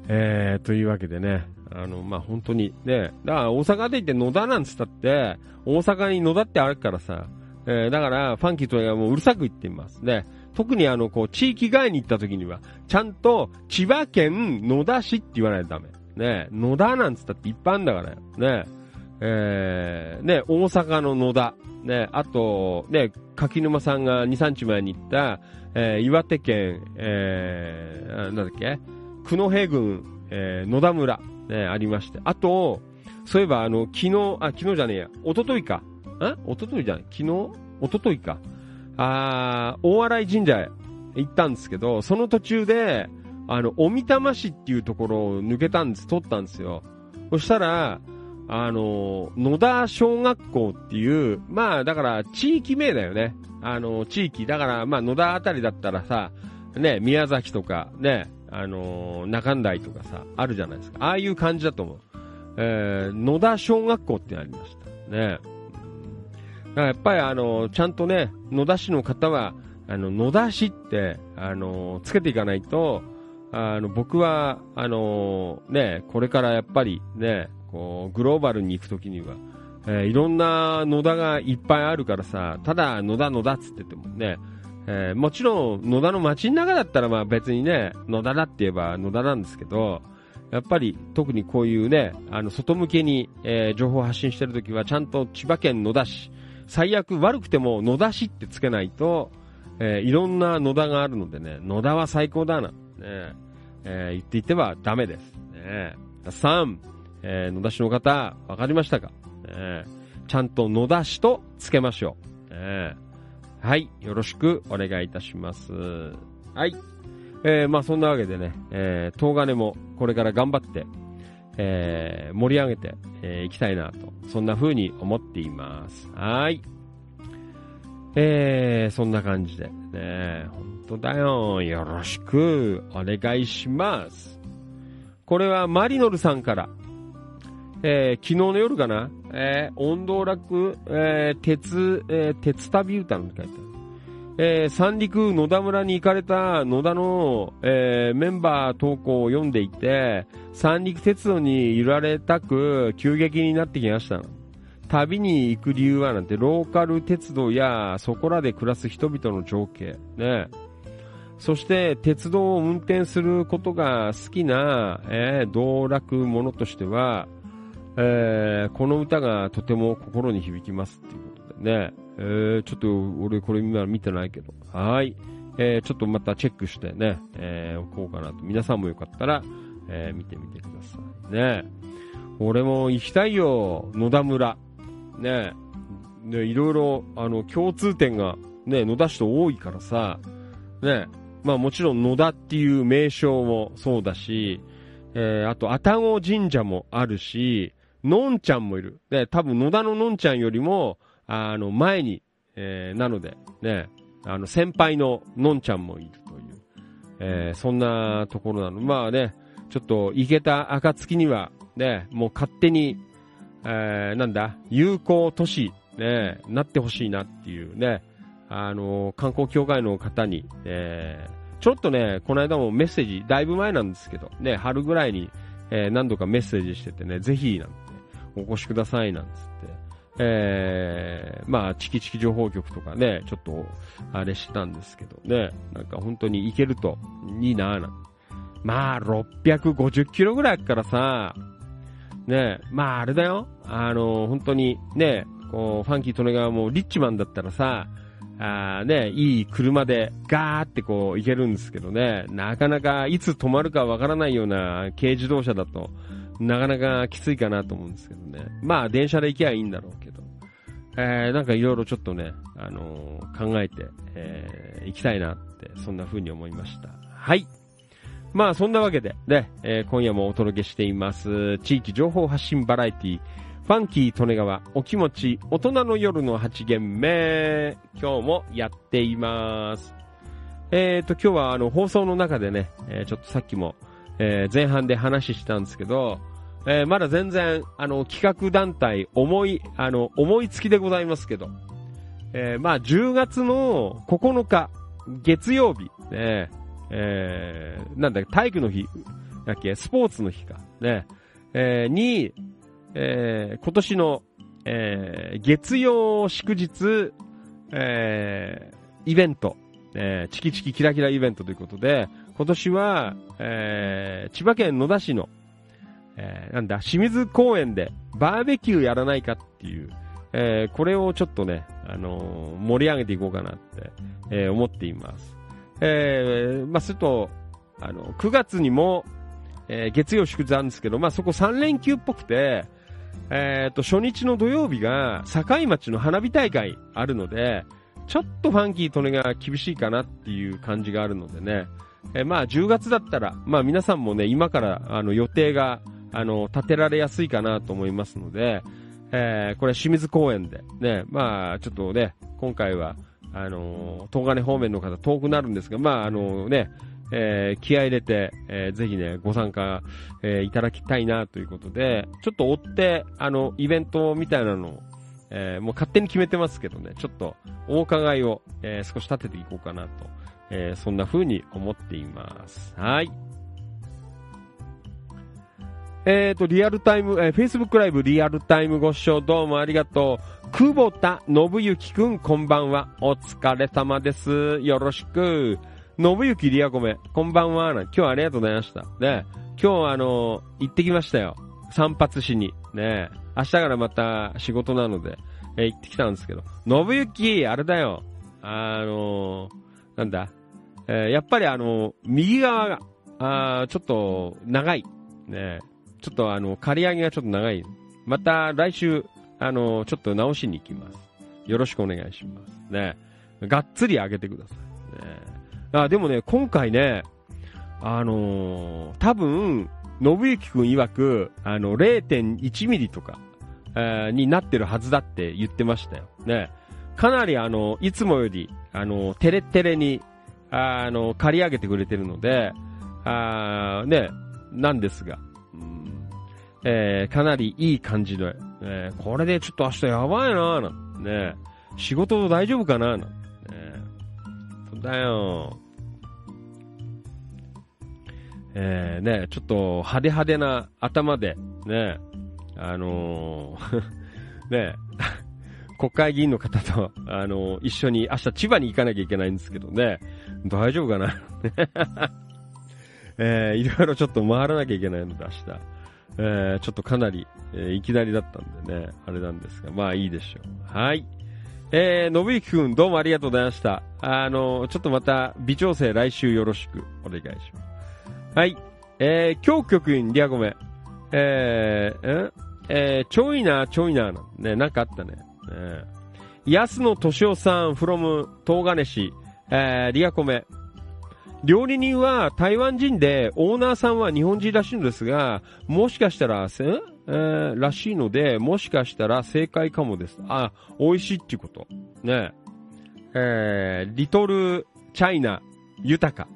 えー、というわけでね、あの、まあ、本当にね、だから大阪で行って野田なんつったって、大阪に野田ってあるからさ、えー、だからファンキーとはもううるさく言っています。ね、特にあの、こう、地域外に行った時には、ちゃんと千葉県野田市って言わないとダメ。ね、野田なんつったっていっぱいあるんだからよ。ね、えー、ね、大阪の野田、ね、あと、ね、柿沼さんが2、3日前に行った、えー、岩手県、えー、なんだっけ？久野平郡、えー、野田村、ね、ありまして。あと、そういえば、あの、昨日、あ、昨日じゃねえや、一昨日か。ん一昨日じゃん。昨日？一昨日か。あ大洗神社へ行ったんですけど、その途中で、あの、おみたま市っていうところを抜けたんです、取ったんですよ。そしたら、あの、野田小学校っていう、まあ、だから地域名だよね。あの、地域。だから、まあ、野田あたりだったらさ、ね、宮崎とか、ね、あの、中台とかさ、あるじゃないですか。ああいう感じだと思う。えー、野田小学校ってありました。ね。だからやっぱりあの、ちゃんとね、野田市の方は、あの、野田市って、あの、つけていかないと、あの、僕は、あの、ね、これからやっぱりね、こう、グローバルに行くときには、えー、いろんな野田がいっぱいあるからさ、ただ野田野田っつっててもね、えー、もちろん野田の街の中だったらまあ別にね、野田だって言えば野田なんですけど、やっぱり特にこういうね、あの外向けに、えー、情報発信してるときはちゃんと千葉県野田市、最悪悪くても野田市ってつけないと、えー、いろんな野田があるのでね、野田は最高だな、ね、えー、言っていてはダメです。ね、3、えー、野田市の方、わかりましたか、ね、ちゃんと野田市とつけましょう。ね、はい、よろしくお願いいたします。はい。えー、まあそんなわけでね、えー、東金もこれから頑張って、えー、盛り上げてい、えー、きたいなと、そんな風に思っています。はい。えー、そんな感じで、ね、本当だよ。よろしくお願いします。これはマリノルさんから、えー、昨日の夜かな、えー、音道楽、えー、鉄、えー、鉄旅歌の書いてある。えー、三陸野田村に行かれた野田の、えー、メンバー投稿を読んでいて、三陸鉄道に揺られたく急激になってきました。旅に行く理由はなんて、ローカル鉄道やそこらで暮らす人々の情景。ね。そして、鉄道を運転することが好きな、えー、道楽者としては、えー、この歌がとても心に響きますっていうことでね。えー、ちょっと俺これ今見てないけど。はい。えー、ちょっとまたチェックしてね、えー、おこうかなと。皆さんもよかったら、えー、見てみてください。ね。俺も行きたいよ、野田村。ね。で、いろいろ、あの、共通点が、ね、野田市と多いからさ、ね。まあもちろん野田っていう名称もそうだし、えー、あと、愛宕神社もあるし、のんちゃんもいる。で、多分野田ののんちゃんよりも、あの、前に、えー、なので、ね、あの、先輩ののんちゃんもいるという、えー、そんなところなの。まあね、ちょっと、行けた暁には、ね、もう勝手に、えー、なんだ、友好都市、ね、なってほしいなっていうね、あの、観光協会の方に、え、ちょっとね、この間もメッセージ、だいぶ前なんですけど、ね、春ぐらいに、え、何度かメッセージしててね、ぜひ、なんて、お越しください、なんつって、えー、まあ、チキチキ情報局とかね、ちょっと、あれしたんですけどね、なんか本当に行けるといいなぁな。ん。まあ、650キロぐらいからさ、ね、まああれだよ、あの、本当にね、こう、ファンキー利根川もリッチマンだったらさ、あね、いい車でガーってこう行けるんですけどね、なかなかいつ止まるかわからないような軽自動車だと、なかなかきついかなと思うんですけどね。まあ、電車で行きゃいいんだろうけど。えー、なんかいろいろちょっとね、あのー、考えて、えー、行きたいなって、そんな風に思いました。はい。まあ、そんなわけで、ね、えー、今夜もお届けしています、地域情報発信バラエティ、ファンキー利根川、お気持ち、大人の夜の8限目、今日もやっています。えっ、ー、と、今日はあの、放送の中でね、えー、ちょっとさっきも、えー、前半で話したんですけど、えー、まだ全然、あの、企画団体、思い、あの、思いつきでございますけど、えー、まあ、10月の9日、月曜日、ね、えー、なんだっけ、体育の日、だっけ、スポーツの日か、ね、えー、に、えー、今年の、えー、月曜祝日、えー、イベント、えー、チキチキキラキライベントということで、今年は、えー、千葉県野田市の、えー、なんだ、清水公園でバーベキューやらないかっていう、えー、これをちょっとね、あのー、盛り上げていこうかなって、え、思っています。え、まあ、すると、あの、9月にも、え、月曜祝日あるんですけど、まあ、そこ3連休っぽくて、えっ、と、初日の土曜日が、境町の花火大会あるので、ちょっとファンキーとねが厳しいかなっていう感じがあるのでね、えまあ10月だったら、まあ皆さんもね、今からあの予定が、あの、立てられやすいかなと思いますので、えー、これ清水公園で、ね、まあちょっとね、今回は、あの東金方面の方遠くなるんですが、まああのね、えー、気合入れて、えー、ぜひね、ご参加、えー、いただきたいなということで、ちょっと追って、あの、イベントみたいなのを、えー、もう勝手に決めてますけどね、ちょっと、お伺いを、えー、少し立てていこうかなと、えー、そんな風に思っています。はい。えっ、ー、と、リアルタイム、えー、Facebook ライブリアルタイムご視聴どうもありがとう。久保田信之くん、こんばんは。お疲れ様です。よろしく。信行リアコメ、こんばんは。今日はありがとうございました。ね、今日あの、行ってきましたよ。散髪しに。ね、明日からまた仕事なので、えー、行ってきたんですけど。信行、あれだよ。あのー、なんだ？え、やっぱりあの、右側が、あちょっと長い。ね、ちょっとあの、刈り上げがちょっと長い。また来週、あの、ちょっと直しに行きます。よろしくお願いします。ね。がっつり上げてください。ね。あ、でもね、今回ね、あのー、多分、信之くん曰く、あの、0.1ミリとか、えー、になってるはずだって言ってましたよ。ね。かなりあの、いつもより、あの、テレテレに、あの、借り上げてくれてるので、あね、なんですが、えー、かなりいい感じで、えー、これでちょっと明日やばいなぁ、ね、仕事大丈夫かなぁ、ね、そうだよ。えー、ね、ちょっと派手派手な頭で、ね、あのー、ね、国会議員の方と、あのー、一緒に明日千葉に行かなきゃいけないんですけどね、大丈夫かな えー、いろいろちょっと回らなきゃいけないので明日。えー、ちょっとかなり、えー、いきなりだったんでね、あれなんですが、まあいいでしょう。はい。えー、信之くんどうもありがとうございました。あの、ちょっとまた微調整来週よろしくお願いします。はい。えー、今日局員、リアゴメ。えー、えー、ちょいな、ちょいな、ね、なんかあったね。えー、安野敏夫さん、from 東金市、えー、リアコメ。料理人は台湾人で、オーナーさんは日本人らしいのですが、もしかしたら、えー、らしいので、もしかしたら正解かもです。あ、美味しいっていうこと。ねえー、リトルチャイナ豊か。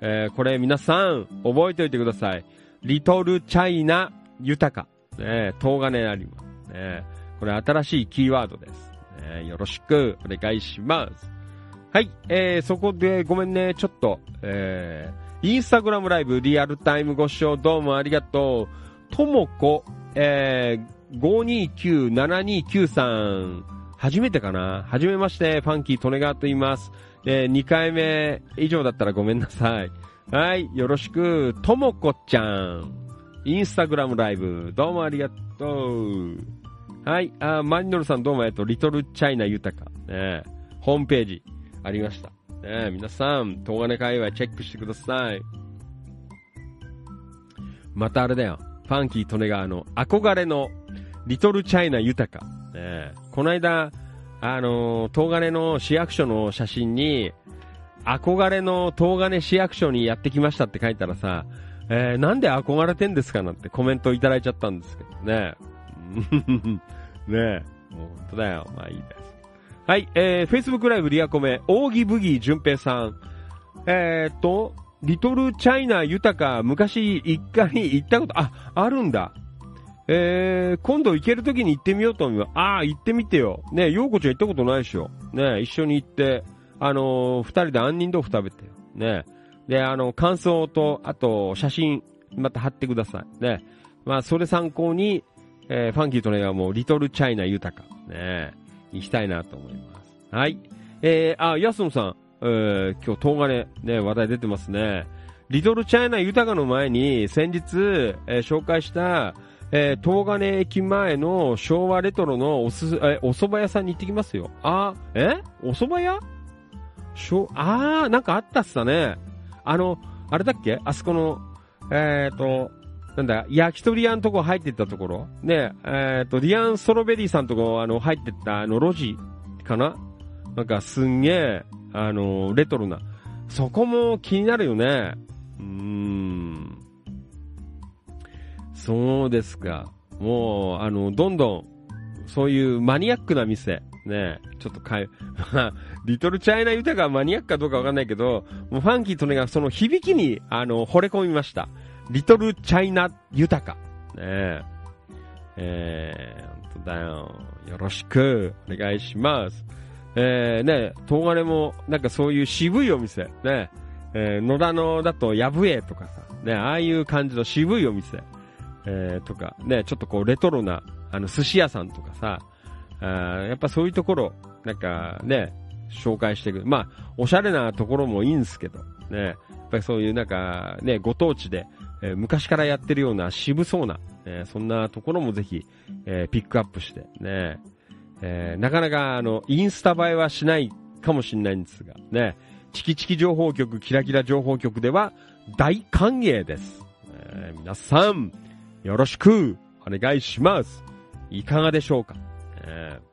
えー、これ皆さん覚えておいてください。リトルチャイナ豊か。ね、東金あります。ね、これ新しいキーワードです。ね、よろしくお願いします。はい、えー、そこでごめんね、ちょっと、えー、インスタグラムライブリアルタイムご視聴どうもありがとう。ともこ、えー、529-7293。初めてかな？初めまして、ファンキー・トネガーと言います。えー、2回目以上だったらごめんなさい。はい、よろしく、ともこちゃん。インスタグラムライブ、どうもありがとう。はい、あ、マリノルさんどうもえっと、リトルチャイナ豊か。ね、ホームページ、ありました。ね、皆さん、東金界隈チェックしてください。またあれだよ。ファンキー・トネガーの憧れのリトルチャイナ豊か。ね、この間、あのー、東金の市役所の写真に、憧れの東金市役所にやってきましたって書いたらさ、えー、なんで憧れてんですかなんてコメントいただいちゃったんですけどね。ねえ。もう本当だよ。まあいいです。はい、えー、Facebook ライブリアコメ、扇ブギー淳平さん。えー、っと、リトルチャイナ豊か、昔一回行ったこと、あ、あるんだ。えー、今度行ける時に行ってみようと思います。ああ、行ってみてよ。ねようこちゃん行ったことないでしょ。ね一緒に行って、あのー、二人で杏仁豆腐食べてよ。ねで、あの、感想と、あと、写真、また貼ってください。ねまあ、それ参考に、えー、ファンキーとね、はも、リトルチャイナ豊か。ね行きたいなと思います。はい。えー、あ、安野さん、えー、今日、東金、ね、話題出てますね。リトルチャイナ豊かの前に、先日、えー、紹介した、えー、東金駅前の昭和レトロのおす、え、お蕎麦屋さんに行ってきますよ。あ、え？お蕎麦屋？しょ、あー、なんかあったっすだね。あの、あれだっけ？あそこの、えっ、ー、と、なんだ、焼き鳥屋のとこ入ってったところ？ね、えっ、ー、と、リアン・ストロベリーさんとこ、あの、入ってった、あの、路地かな？なんか、すんげえ、あの、レトロな。そこも気になるよね。うーん。そうですか。もう、あの、どんどん、そういうマニアックな店、ね、ちょっと変え、まあ、リトルチャイナ豊かはマニアックかどうかわかんないけど、もうファンキーとねがその響きに、あの、惚れ込みました。リトルチャイナ豊か。ねええー、本当だよ。よろしくお願いします。えー、ね、東金もなんかそういう渋いお店、ね、えー、野田のだとやぶえとかさ、ね、ああいう感じの渋いお店、えー、とか、ね、ちょっとこうレトロな、あの寿司屋さんとかさ、あやっぱそういうところ、なんかね、紹介していく。まあ、おしゃれなところもいいんですけど、ね、やっぱりそういうなんかね、ご当地で、え、昔からやってるような渋そうな、え、そんなところもぜひ、え、ピックアップして、ね、えなかなかあの、インスタ映えはしないかもしれないんですが、ね、チキチキ情報局、キラキラ情報局では大歓迎です。え皆さん、よろしくお願いします。いかがでしょうか、えー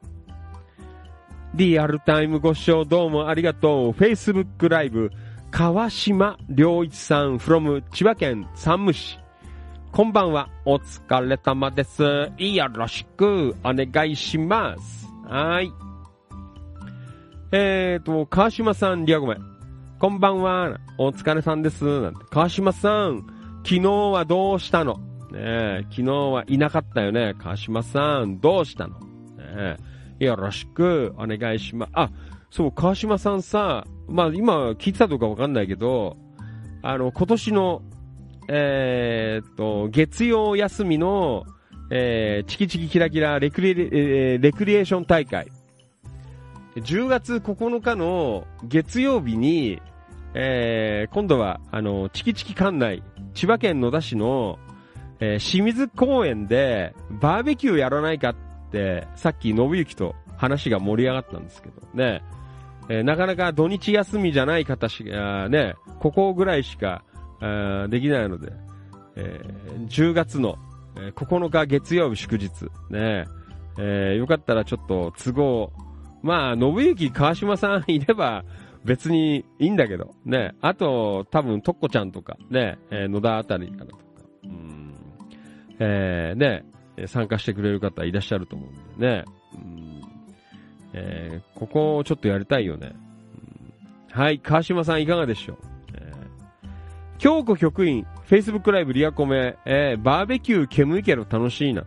リアルタイムご視聴どうもありがとう。Facebook ライブ川島良一さん from 千葉県山武市。こんばんは。お疲れ様です。よろしくお願いします。はい。えーと、川島さん、リアゴメ。こんばんは。お疲れさんです。川島さん、昨日はどうしたの？ね昨日はいなかったよね。川島さん、どうしたの？ねよろしくお願いします。あ、そう、川島さんさ、まあ今聞いてたとかわかんないけど、あの、今年の、えー、っと、月曜休みの、えー、チキチキキラキラレクリ,、えー、レクリエーション大会。10月9日の月曜日に、えー、今度は、あの、チキチキ館内、千葉県野田市の、えー、清水公園でバーベキューやらないかって、さっき信行と話が盛り上がったんですけどね。えー、なかなか土日休みじゃない方しか、ね、ここぐらいしか、できないので、えー、10月の、えー、9日月曜日祝日、ね、えー、よかったらちょっと都合、まあ、信行川島さん いれば別にいいんだけど、ね、あと、多分、とっこちゃんとか、ね、え、野田あたりからとか、うん、え、ね、参加してくれる方いらっしゃると思うんでね、うん。えー、ここをちょっとやりたいよね。はい、川島さんいかがでしょう、えー、京子局員、Facebook ライブリアコメ、えー、バーベキュー煙いけど楽しいな。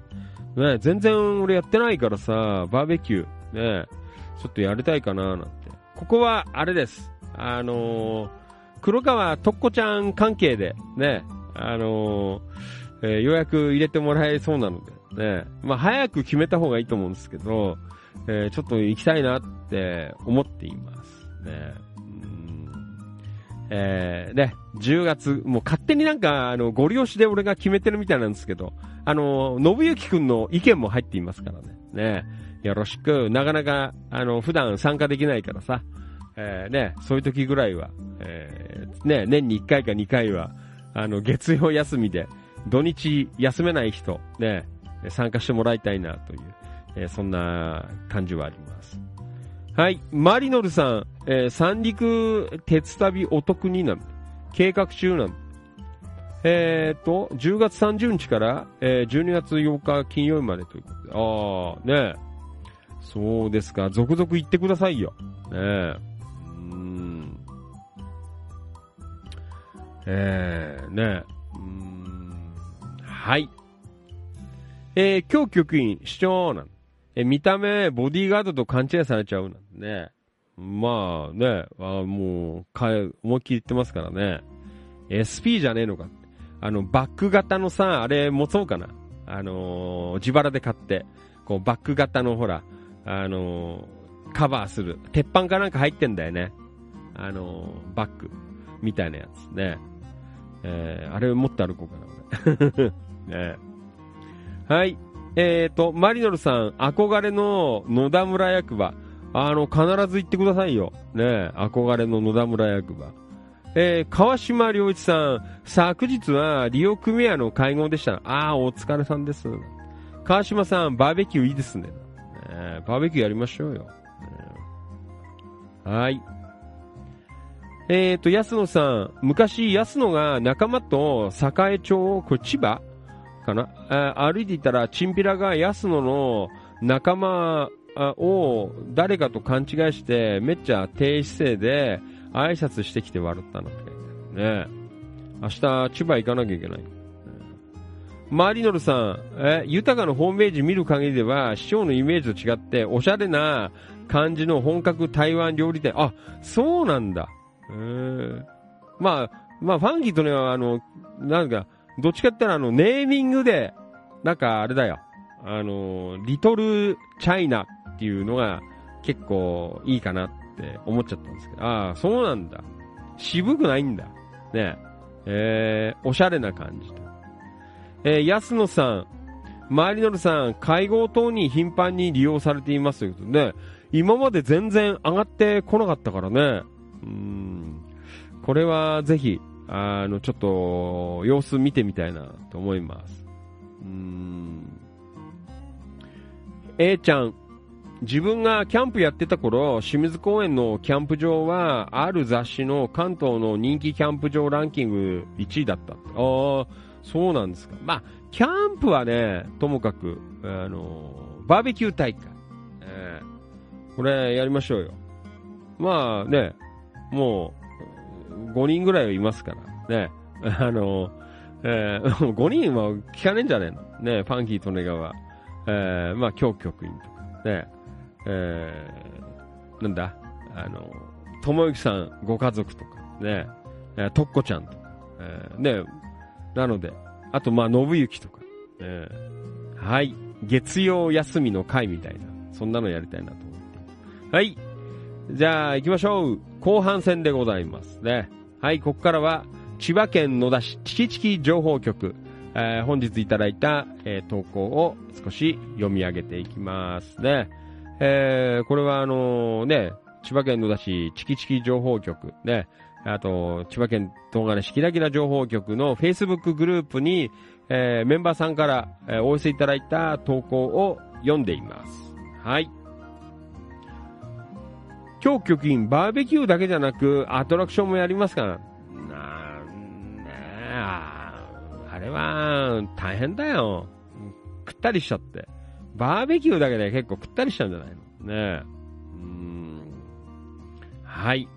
ね、全然俺やってないからさ、バーベキュー、ね、ちょっとやりたいかななんて。ここは、あれです。あのー、黒川とっこちゃん関係で、ね、あのー、えー、ようやく入れてもらえそうなので、ね、まあ早く決めた方がいいと思うんですけど、えー、ちょっと行きたいなって思っています。ね。えー、ね、10月、もう勝手になんか、あの、ご利用しで俺が決めてるみたいなんですけど、あの、信行くんの意見も入っていますからね。ね、よろしく、なかなか、あの、普段参加できないからさ、えー、ね、そういう時ぐらいは、えー、ね、年に1回か2回は、あの、月曜休みで、土日休めない人、ね、参加してもらいたいなという、えー、そんな感じはあります。はい。マリノルさん、えー、三陸鉄旅お得になる。計画中なの。えーと、10月30日から、えー、12月8日金曜日までということで。ああ、ねそうですか。続々行ってくださいよ。ねえ。うん。えー、ねうん。はい。えー、今日局員、市長なんえ、見た目、ボディーガードと勘違いされちゃうなんてね。まあね、あもう、か思いっきり言ってますからね。SP じゃねえのか。あの、バック型のさ、あれ持そうかな。あのー、自腹で買って、こう、バック型のほら、あのー、カバーする。鉄板かなんか入ってんだよね。あのー、バッグ。みたいなやつね。えー、あれ持って歩こうかな、俺。ねはい。えっ、ー、と、マリノルさん、憧れの野田村役場。あの、必ず行ってくださいよ。ね憧れの野田村役場。えー、川島良一さん、昨日は利用組合の会合でした。ああ、お疲れさんです。川島さん、バーベキューいいですね。ねバーベキューやりましょうよ。ね、はい。えっ、ー、と、安野さん、昔安野が仲間と栄町、これ千葉かな？え歩いていたら、チンピラが安野の仲間を誰かと勘違いして、めっちゃ低姿勢で挨拶してきて笑ったのってね。明日、千葉行かなきゃいけない。マリノルさん、え、豊かのホームページ見る限りでは、市長のイメージと違って、おしゃれな感じの本格台湾料理店。あ、そうなんだ。えー、まあ、まあ、ファンキーとね、あの、なんか、どっちかって言ったら、あの、ネーミングで、なんかあれだよ。あの、リトルチャイナっていうのが結構いいかなって思っちゃったんですけど、ああ、そうなんだ。渋くないんだ。ねえー、おしゃれな感じと。えー、安野さん、マリノルさん、会合等に頻繁に利用されていますということで、ね、今まで全然上がってこなかったからね。うん。これはぜひ、あの、ちょっと、様子見てみたいなと思います。うーん。A ちゃん、自分がキャンプやってた頃、清水公園のキャンプ場は、ある雑誌の関東の人気キャンプ場ランキング1位だった。ああ、そうなんですか。まあ、キャンプはね、ともかく、あの、バーベキュー大会。えー、これやりましょうよ。まあね、もう、5人ぐらいはいますから、ね。あの、えー、5人は聞かねえんじゃねえの。ね、ファンキー利根川。えー、まあ、京局員とか、ね。えー、なんだ、あの、ともゆきさんご家族とか、ね。えー、とっこちゃんとか、えー、ね、なので、あと、まあ、信行とか、え、はい。月曜休みの会みたいな、そんなのやりたいなと思って。はい。じゃあ、行きましょう。後半戦でございますね。はい、ここからは、千葉県野田市チキチキ情報局、えー、本日いただいた、えー、投稿を少し読み上げていきますね。えー、これはあのね、千葉県野田市チキチキ情報局ね、あと、千葉県東金市キラキラ情報局の Facebook グループに、えー、メンバーさんから、えー、お寄せいただいた投稿を読んでいます。はい。今日局員、バーベキューだけじゃなく、アトラクションもやりますから。なんねあれは、大変だよ。くったりしちゃって。バーベキューだけで結構くったりしちゃうんじゃないの？ねうん。はい。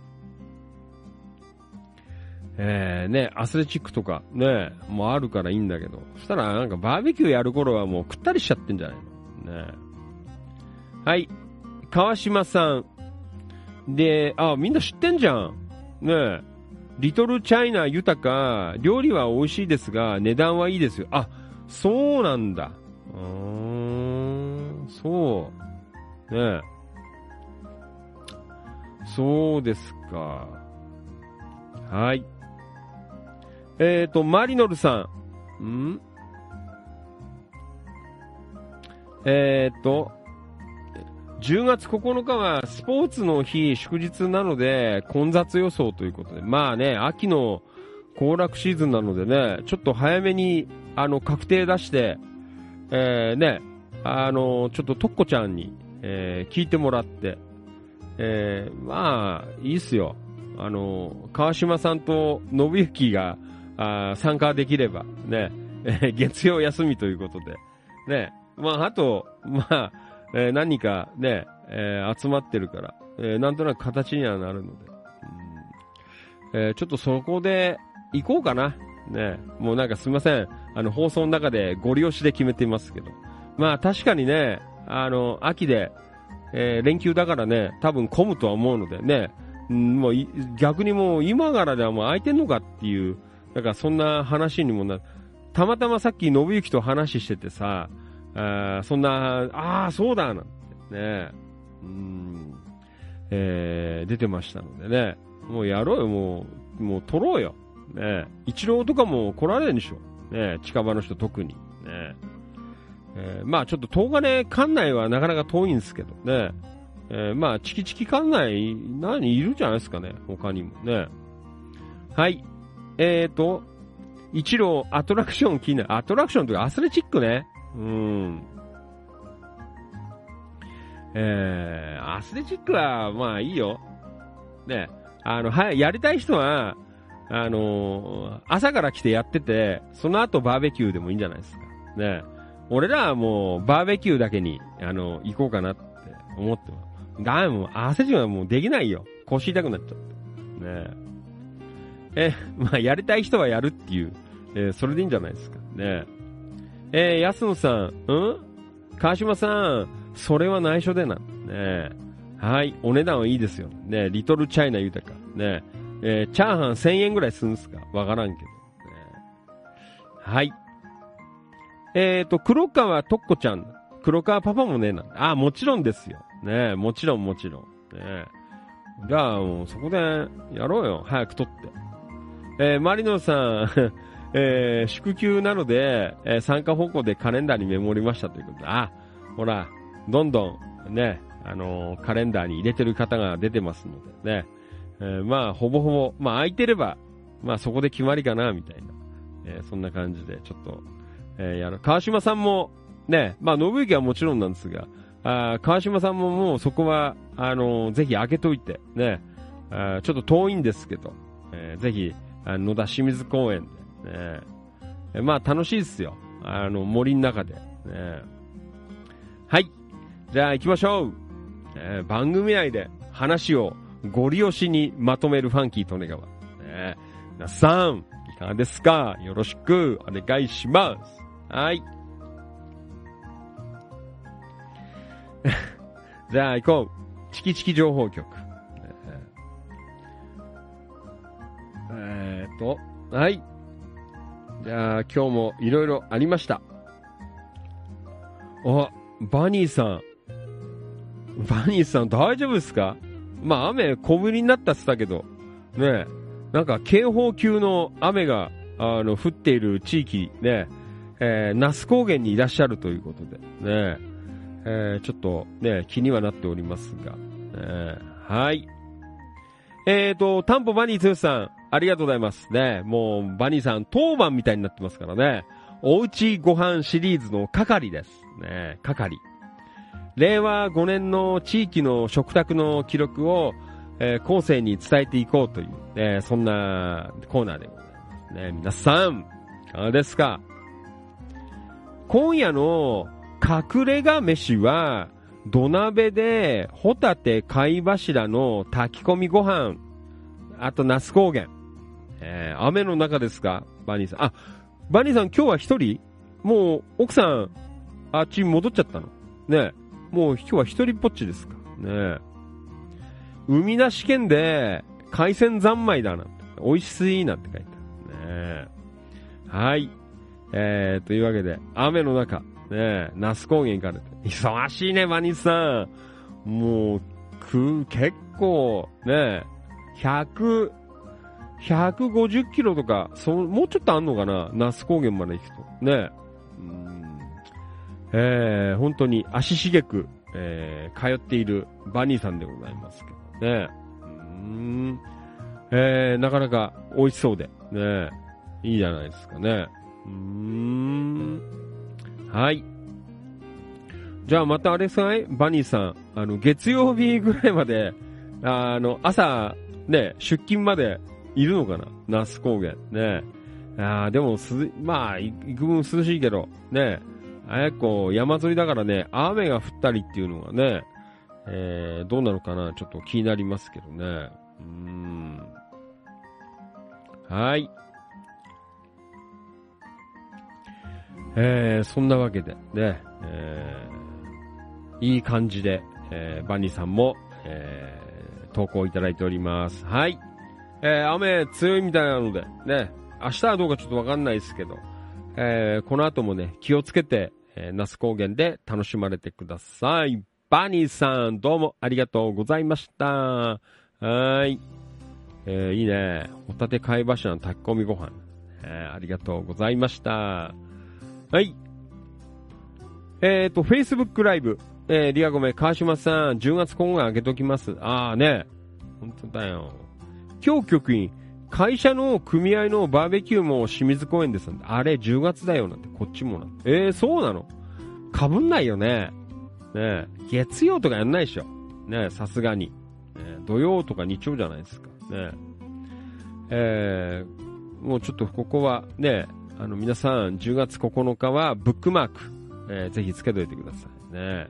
えー、ね、アスレチックとかね、もうあるからいいんだけど、そしたらなんかバーベキューやる頃はもうくったりしちゃってんじゃないの？ね。はい。川島さん。で、あ、みんな知ってんじゃん。ねえリトルチャイナ豊か、料理は美味しいですが、値段はいいですよ。あ、そうなんだ。うーん、そう。ねえそうですか。はい。えっ、ー、と、マリノルさん。ん？えっ、ー、と、10月9日はスポーツの日祝日なので混雑予想ということで、まあね、秋の行楽シーズンなのでね、ちょっと早めにあの確定出して、えー、ね、あの、ちょっととっこちゃんに、えー、聞いてもらって、えー、まあ、いいっすよ。あの、川島さんと信行が、参加できれば、ね、月曜休みということで、ね、まあ、あと、まあ、えー、何かね、えー、集まってるから、えー、なんとなく形にはなるので、うんえー、ちょっとそこで行こうかな。ね、もうなんかすみません。あの、放送の中でご利用しで決めていますけど。まあ確かにね、あの、秋で、えー、連休だからね、多分混むとは思うのでね、うん、もう逆にもう今からではもう空いてんのかっていう、だからそんな話にもなたまたまさっき信行と話しててさ、あそんな、ああ、そうだなんてね、うん、えー、出てましたのでね、もうやろうよ、もう、もう撮ろうよ。ね、一郎とかも来られるんでしょ。ね、近場の人特に。ね、えー、まあちょっと東金館内はなかなか遠いんですけどね、えー、まあチキチキ館内、何いるじゃないですかね、他にもね。はい。えーと、一郎アトラクション気になる。アトラクションというかアスレチックね。うん。えー、アスレチックは、まあいいよ。ね。あの、はい、やりたい人は、あのー朝から来てやってて、その後バーベキューでもいいんじゃないですか。ね。俺らはもう、バーベキューだけに、あの、行こうかなって思ってます。だ、もう、汗じはもうできないよ。腰痛くなっちゃって。ねえ。まあ、やりたい人はやるっていう、えーそれでいいんじゃないですか。ねえー、安野さん、うん？川島さん、それは内緒でな。ねはい、お値段はいいですよ。ねリトルチャイナ豊か。ねえーチャーハン1000円ぐらいするんすか？わからんけど。ねはい。えっ、と、黒川とっこちゃん。黒川パパもね、なんあ、もちろんですよ。ねもちろんもちろん。ねじゃあ、もうそこでやろうよ。早く撮って。えーマリノさん、えー祝休なので、えー参加方向でカレンダーにメモりましたということで、あ、ほら、どんどんね、あのーカレンダーに入れてる方が出てますのでね、えーまあ、ほぼほぼ、まあ、空いてれば、まあ、そこで決まりかな、みたいな、えーそんな感じで、ちょっと、えーやる。川島さんも、ね、まあ、信行はもちろんなんですが、あ川島さんももうそこは、あのーぜひ開けといて、ね、あちょっと遠いんですけど、えーぜひ、あ野田清水公園で、ね、まあ楽しいですよ。あの、森の中で。ね、はい。じゃあ行きましょう。えー番組内で話をご利用しにまとめるファンキー利根川。ね、皆さん、いかがですか？よろしくお願いします。はい。じゃあ行こう。チキチキ情報局。えーっと、はい。じゃあ今日もいろいろありました。あ、バニーさん。バニーさん大丈夫ですか？まあ雨小降りになったって言ったけど、ね、なんか警報級の雨が、あの、降っている地域、ねえ、えー、那須高原にいらっしゃるということで、ねえ、えーちょっとね、気にはなっておりますが、ねはい。えーと、タンポバニー剛さん、ありがとうございます。ね、もう、バニーさん、当番みたいになってますからね。おうちご飯シリーズの係です。ね、係。令和5年の地域の食卓の記録を、えー後世に伝えていこうという、えそんなコーナーでございますね。皆さん、いかがですか？今夜の隠れ家飯は、土鍋で、ホタテ貝柱の炊き込みご飯、あとナス高原。えー雨の中ですかバニーさん。あ、バニーさん今日は一人？もう、奥さん、あっちに戻っちゃったの？ねもう今日は一人っぽっちですか？ね海なし県で、海鮮三昧だなんて、美味しいなんて書いてある。ねはい。えー、というわけで、雨の中、ね那須高原行かれて。忙しいね、バニーさん。もう、く、結構、ね100、150キロとか、そもうちょっとあんのかな？那須高原まで行くと。ねうんえー、本当に足しげく、えー、通っているバニーさんでございますけどね。うーん。えー、なかなか美味しそうで、ねいいじゃないですかね。うーん。はい。じゃあまたあれさい？バニーさん、あの、月曜日ぐらいまで、あの、朝、ね、出勤までいるのかな？那須高原。ねあーでも、す、まあ、い幾分涼しいけど、ねあやこ山沿いだからね、雨が降ったりっていうのがね、えー、どうなのかな？ちょっと気になりますけどね。うん。はい。えー、そんなわけでね、えー、いい感じで、えー、バニーさんも、えー、投稿いただいております。はい。えー、雨強いみたいなので、ね、明日はどうかちょっとわかんないですけど、えー、この後もね、気をつけて、えー、那須高原で楽しまれてください。バニーさん、どうもありがとうございました。はい。えー、いいね。ホタテ貝柱の炊き込みご飯。えー、ありがとうございました。はい。えっ、ー、と、Facebook ライブ。えー、リアゴメ、川島さん、10月今後開けときます。あーね。本当だよ。今日局員、会社の組合のバーベキューも清水公園ですなんて。あれ、10月だよなんて、こっちもなんて。えー、そうなの？かぶんないよね。ね月曜とかやんないでしょ。ねさすがに。ね土曜とか日曜じゃないですか。ね。えー、もうちょっとここはね、あの皆さん10月9日はブックマーク、えー、ぜひつけといてくださいね。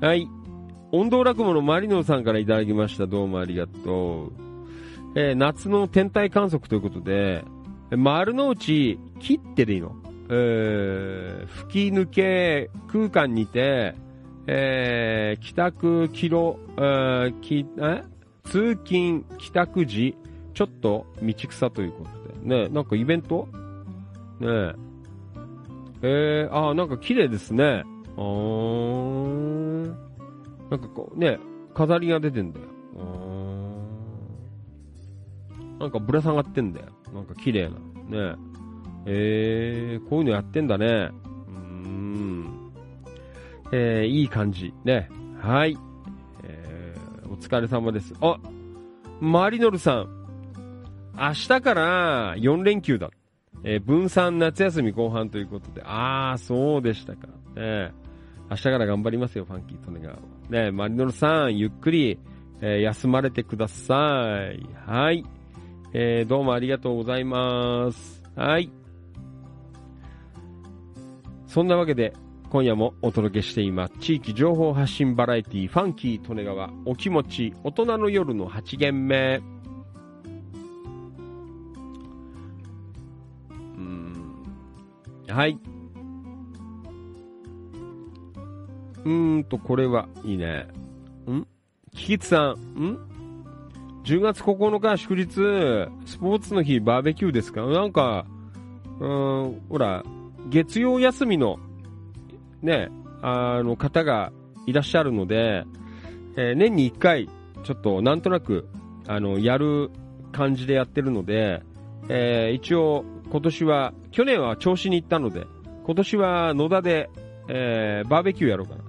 はい。音頭落語のマリノさんからいただきました。どうもありがとう。えー、夏の天体観測ということで、丸の内切ってでいいの？えー、吹き抜け空間にて、えー、帰宅キロ、えー、きえ？通勤帰宅時、ちょっと道草ということで。ね、なんかイベント？ねえ。えー、あなんか綺麗ですね。あー。なんかこう、ね、飾りが出てんだよ。あなんかぶら下がってんだよ。なんか綺麗な。ねええー、こういうのやってんだね。うん。えー、いい感じ。ね。はい。えー、お疲れ様です。あ、マリノルさん。明日から4連休だ。えー、分散夏休み後半ということで。あー、そうでしたか。ね明日から頑張りますよ、ファンキートネガー。ねマリノルさん、ゆっくり、えー、休まれてください。はい。えー、どうもありがとうございます。はい。そんなわけで、今夜もお届けしています。地域情報発信バラエティファンキー利根川お気持ち大人の夜の8限目。うん。はい。うーんと、これはいいね。ん？キキツさん、ん？?10 月9日祝日、スポーツの日バーベキューですか？なんか、うん、ほら、月曜休みの、ね、あの方がいらっしゃるので、えー、年に1回、ちょっとなんとなく、あの、やる感じでやってるので、えー、一応、今年は、去年は調子に行ったので、今年は野田で、えー、バーベキューやろうかな。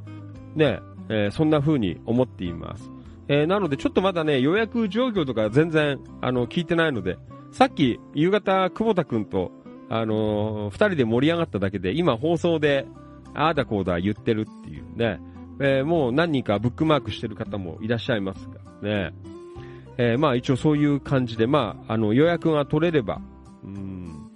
ね、えー、そんな風に思っています。えー、なのでちょっとまだね、予約状況とか全然、あの、聞いてないので、さっき夕方、久保田くんとあのー、二人で盛り上がっただけで、今放送で、ああだこうだ言ってるっていうね、えー、もう何人かブックマークしてる方もいらっしゃいますが、ね、えー、まあ一応そういう感じで、まあ、あの、予約が取れれば、うん、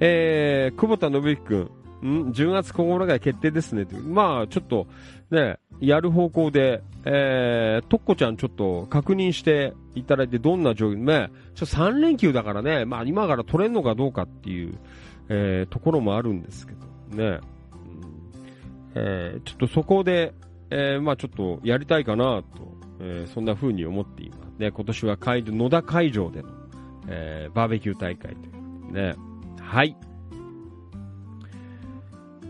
えー、久保田信之くん、ん ?10 月9日決定ですねまあ、ちょっと、ね、やる方向で、えー、とっこちゃんちょっと確認していただいてどんな状況、ね、ちょ3連休だからね、まあ今から取れるのかどうかっていう、えー、ところもあるんですけどね、うんえー、ちょっとそこで、えー、まあちょっとやりたいかなと、えー、そんな風に思っています。ね、今年は会野田会場での、えー、バーベキュー大会というね、はい。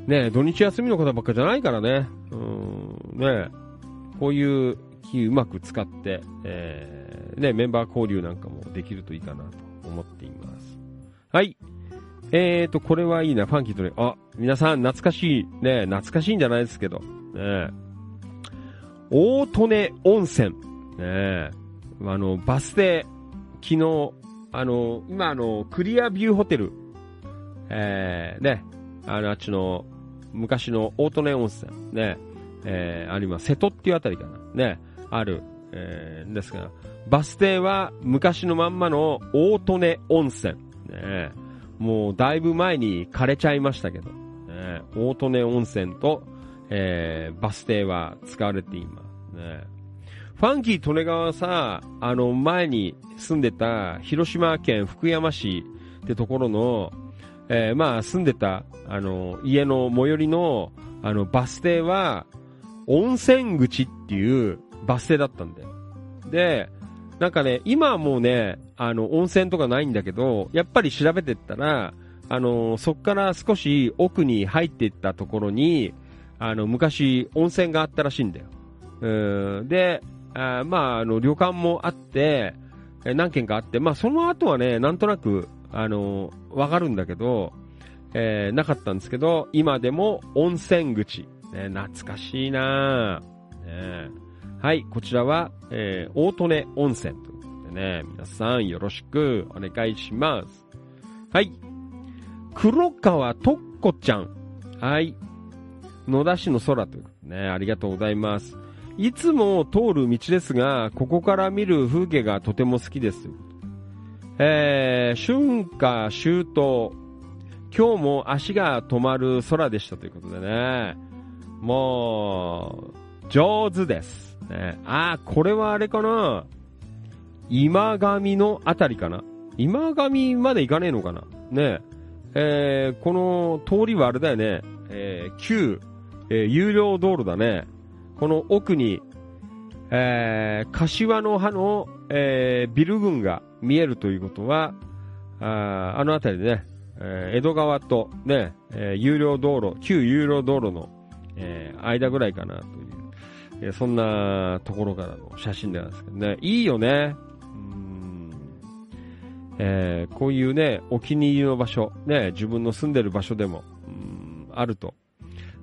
ね土日休みの方ばっかじゃないからね。うん、ねこういう日うまく使って、えー、ね、メンバー交流なんかもできるといいかなと思っています。はい。えーと、これはいいな、ファンキーとね、あ、皆さん懐かしい、ね、懐かしいんじゃないですけど、ね、大利根温泉、ね、あの、バス停、昨日、あの、今あの、クリアビューホテル、えー、ね、あの、あっちの、昔の大利根温泉、ね、えー、あります。瀬戸っていうあたりかな、ね、ある、えー、ですが、バス停は昔のまんまの大利根温泉、ね、もうだいぶ前に枯れちゃいましたけど、ね、大利根温泉と、えー、バス停は使われています。ね、ファンキー利根川さ、あの前に住んでた広島県福山市ってところの、えー、まあ住んでた、あの、家の最寄りの、あの、バス停は、温泉口っていうバス停だったんだよ。で、なんかね、今はもうね、あの、温泉とかないんだけど、やっぱり調べてったら、あの、そっから少し奥に入っていったところに、あの、昔温泉があったらしいんだよ。うん、で、あまあ、あの、旅館もあって、何軒かあって、まあ、その後はね、なんとなく、あの、わかるんだけど、えー、なかったんですけど、今でも温泉口。ね、懐かしいなね、はい、こちらは、えー、大利根温泉ということでね、皆さんよろしくお願いします。はい。黒川とっこちゃん。はい。野田市の空ということでね、ありがとうございます。いつも通る道ですが、ここから見る風景がとても好きです。えー、春夏秋冬、今日も足が止まる空でしたということでね。もう、上手です。ね、あ、これはあれかな今神のあたりかな今神まで行かねえのかなねえー、この通りはあれだよね。えー、旧、えー、有料道路だね。この奥に、えー、柏の葉の、えー、ビル群が見えるということは、ああの辺りでね、えー、江戸川とね、えー、有料道路、旧有料道路の、えー、間ぐらいかなという、えー、そんなところからの写真なんですけどね、いいよね。うん。えー、こういうね、お気に入りの場所、ね、自分の住んでる場所でも、うんあると、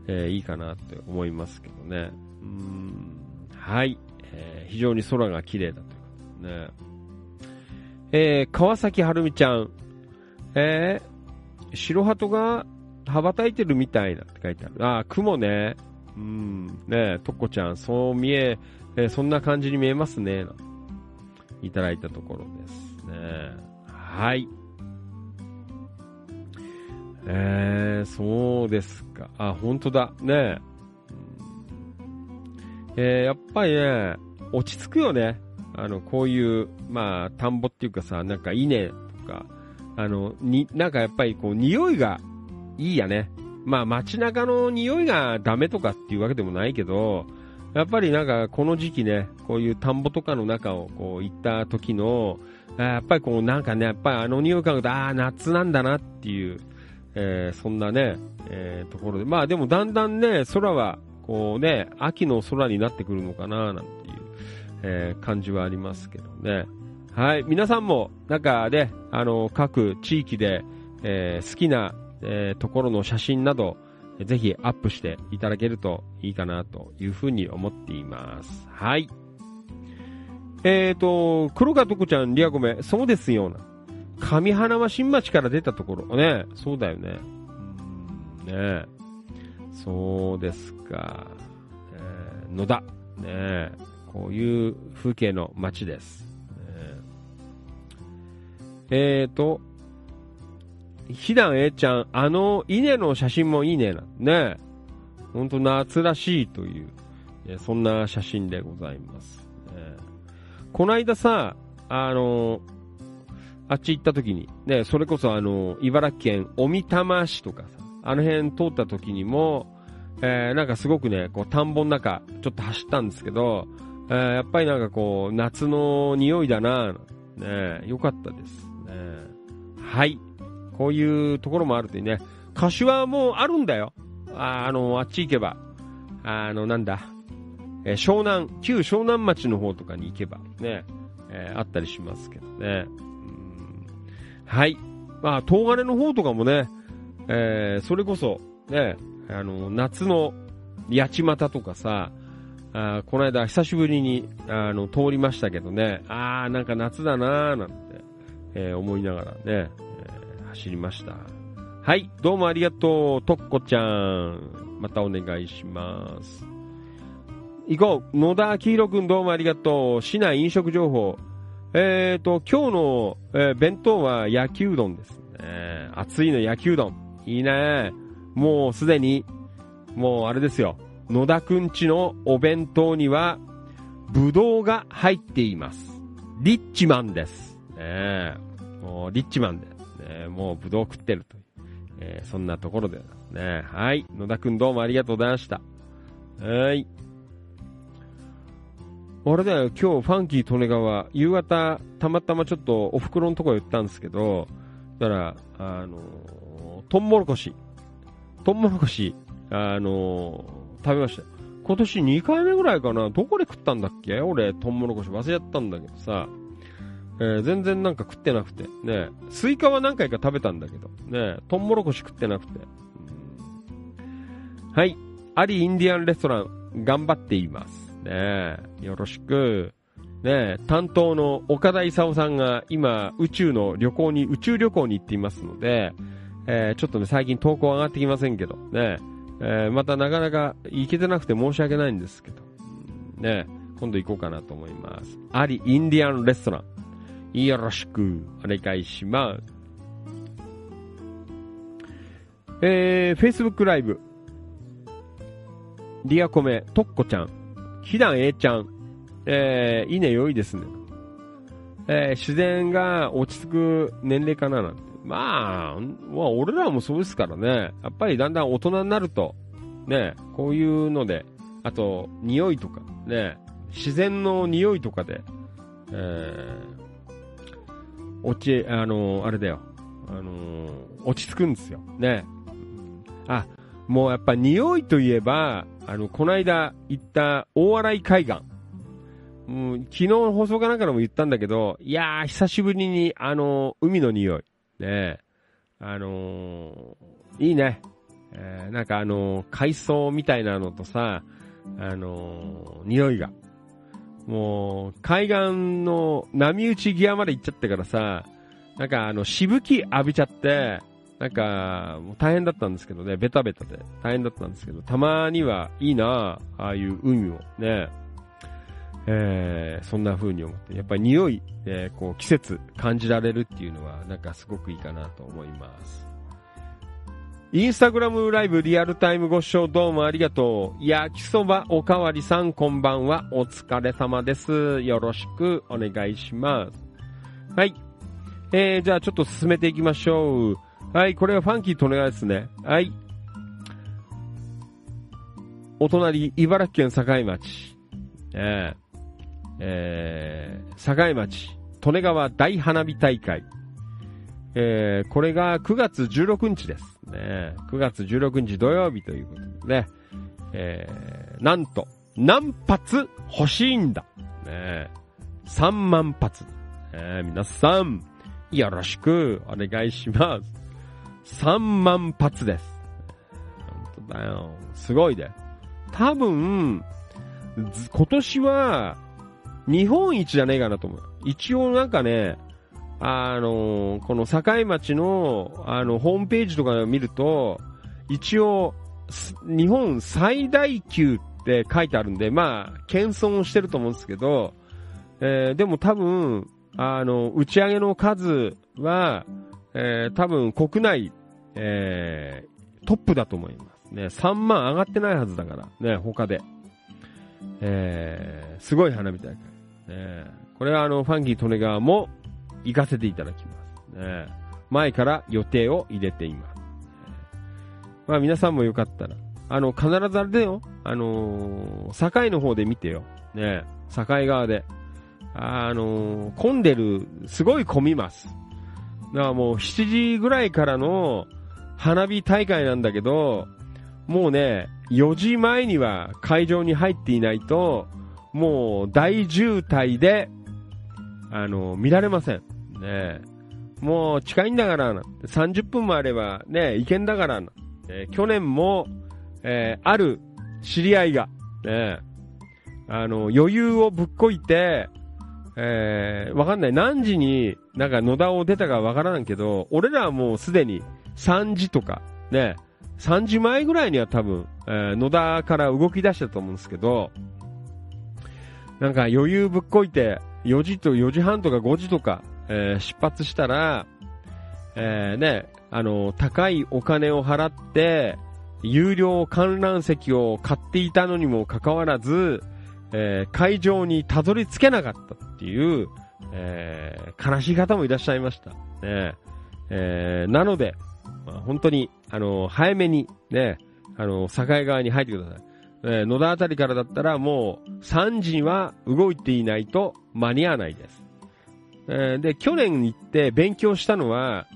えー、いいかなって思いますけどね。うん。はい、えー、非常に空が綺麗だということね。えー、川崎はるみちゃん、えー、白鳩が羽ばたいてるみたいなって書いてある。ああ、雲ね。うん、ねえとっこちゃん、そう見え、え、そんな感じに見えますね。いただいたところですね。はい。えー、そうですか。あ、本当だ。ねええー、やっぱりね、落ち着くよね。あの、こういう、まあ、田んぼっていうかさ、なんか稲とか、あの、に、なんかやっぱりこう、匂いがいいやね。まあ、街中の匂いがダメとかっていうわけでもないけど、やっぱりなんかこの時期ね、こういう田んぼとかの中をこう行った時の、やっぱりこうなんかね、やっぱりあの匂い嗅ぐと、ああ、夏なんだなっていう、えー、そんなね、えー、ところで。まあでもだんだんね、空はこうね、秋の空になってくるのかな、なんていうえー、感じはありますけどね。はい。皆さんも、なんかね、あの、各地域で、えー、好きな、えー、ところの写真など、ぜひアップしていただけるといいかなというふうに思っています。はい。えっ、ー、と、黒川とこちゃん、リアコメ、そうですよな。上花は新町から出たところ。ね、そうだよね。うん、ねそうですか。えー、野田。ねこういう風景の街です。えー、と、ひだんえちゃん、あの稲の写真もいいねな。ねほんと夏らしいという、そんな写真でございます。えこないださ、あのあっち行った時に、ね、それこそあの、茨城県小美玉市とかさ、あの辺通った時にも、えー、なんかすごくね、こう田んぼの中、ちょっと走ったんですけど、えー、やっぱりなんかこう、夏の匂いだなね、よかったですね。はい。こういうところもあるというね。柏もあるんだよ。ああの、あっち行けば。あの、なんだ。え、湘南、旧湘南町の方とかに行けばね、えー、あったりしますけどね。うんはい。まあ、東金の方とかもね、えー、それこそ、ね、あの、夏の八街とかさ、あこの間久しぶりにあの通りましたけどね、ああ、なんか夏だなーなんて、えー、思いながらね、走りました。はい、どうもありがとう、とっこちゃん。またお願いします。行こう、野田明宏くんどうもありがとう。市内飲食情報。えっ、ー、と、今日の、えー、弁当は焼きうどんですね。熱いの焼きうどん。いいね。もうすでに、もうあれですよ。野田くんちのお弁当には、ぶどうが入っています。リッチマンです。ねもうリッチマンで、ね、もうぶどう食ってるという、えー、そんなところでね。はい。野田くんどうもありがとうございました。はい。あれだよ、今日ファンキー利根川、夕方、たまたまちょっとお袋のところ行ったんですけど、だから、あのー、トンモロコシ。トンモロコシ、あの食べました。今年2回目ぐらいかな。どこで食ったんだっけ？俺、トウモロコシ忘れちゃったんだけどさ。えー、全然なんか食ってなくて。ねスイカは何回か食べたんだけど。ねトウモロコシ食ってなくて。はい。アリインディアンレストラン、頑張っています。ねよろしく。ね担当の岡田勲さんが今、宇宙の旅行に、宇宙旅行に行っていますので、えー、ちょっとね、最近投稿上がってきませんけど、ねえー、またなかなか行けてなくて申し訳ないんですけど、ね、今度行こうかなと思います。アリインディアンレストラン。よろしくお願いします。えー、Facebook ライブ。リアコメ、トッコちゃん、ひだん A ちゃん、えー、いいね、良いですね。えー、自然が落ち着く年齢かななんて。まあ、まあ、俺らもそうですからね。やっぱりだんだん大人になると、ね、こういうので、あと、匂いとか、ね、自然の匂いとかで、えー、落ち、あの、あれだよ、あの、落ち着くんですよ。ね。あ、もうやっぱ匂いといえば、あの、この間行った大洗海岸。うん、昨日放送かなんかでも言ったんだけど、いやー、久しぶりに、あの、海の匂い。ねあのー、いいね。えー、なんかあのー、海藻みたいなのとさ、あの匂いが。もう、海岸の波打ち際まで行っちゃってからさ、なんかあの、しぶき浴びちゃって、なんか、もう大変だったんですけどね、ベタベタで。大変だったんですけど、たまにはいいなああいう海を。ね、えー、そんな風に思って、やっぱり匂い、えー、こう季節感じられるっていうのは、なんかすごくいいかなと思います。インスタグラムライブリアルタイムご視聴どうもありがとう。焼きそばおかわりさんこんばんは。お疲れ様です。よろしくお願いします。はい。えー、じゃあちょっと進めていきましょう。はい、これはファンキーとお願いですね。はい。お隣、茨城県境町。えー、えー、境町、利根川大花火大会。えー、これが9月16日です。ね、9月16日土曜日ということでね、えー、なんと、何発欲しいんだ。ね、3万発。え、皆さん、よろしくお願いします。3万発です。本当だよ。すごいで。多分、今年は、日本一じゃねえかなと思う。一応なんかね、あの、この境町の、あの、ホームページとかを見ると、一応、日本最大級って書いてあるんで、まあ、謙遜してると思うんですけど、えー、でも多分、あの、打ち上げの数は、えー、多分国内、えー、トップだと思いますね。3万上がってないはずだから、ね、他で。えー、すごい花火大会。ね、これはあの、ファンキー・トネガーも行かせていただきます。ね、前から予定を入れています。まあ皆さんもよかったら、あの、必ずあれだよ。あのー、境の方で見てよ。ね、境側で。あのー、混んでる、すごい混みます。だからもう7時ぐらいからの花火大会なんだけど、もうね、4時前には会場に入っていないと、もう大渋滞で、あの、見られません。ねもう近いんだからな。30分もあればね、行けんだからな。え、去年も、えー、ある知り合いが、ね、あの、余裕をぶっこいて、えー、わかんない。何時に、なんか野田を出たかわからんけど、俺らはもうすでに3時とか、ね、3時前ぐらいには多分、えー、野田から動き出したと思うんですけど、なんか余裕ぶっこいて、4時と4時半とか5時とか、えー、出発したら、えー、ね、あの、高いお金を払って、有料観覧席を買っていたのにもかかわらず、えー、会場にたどり着けなかったっていう、えー、悲しい方もいらっしゃいました。ねえー、なので、まあ、本当に、あの、早めに、ね、あの、境側に入ってください。えー、野田あたりからだったらもう3時には動いていないと間に合わないです。えー、で、去年行って勉強したのは、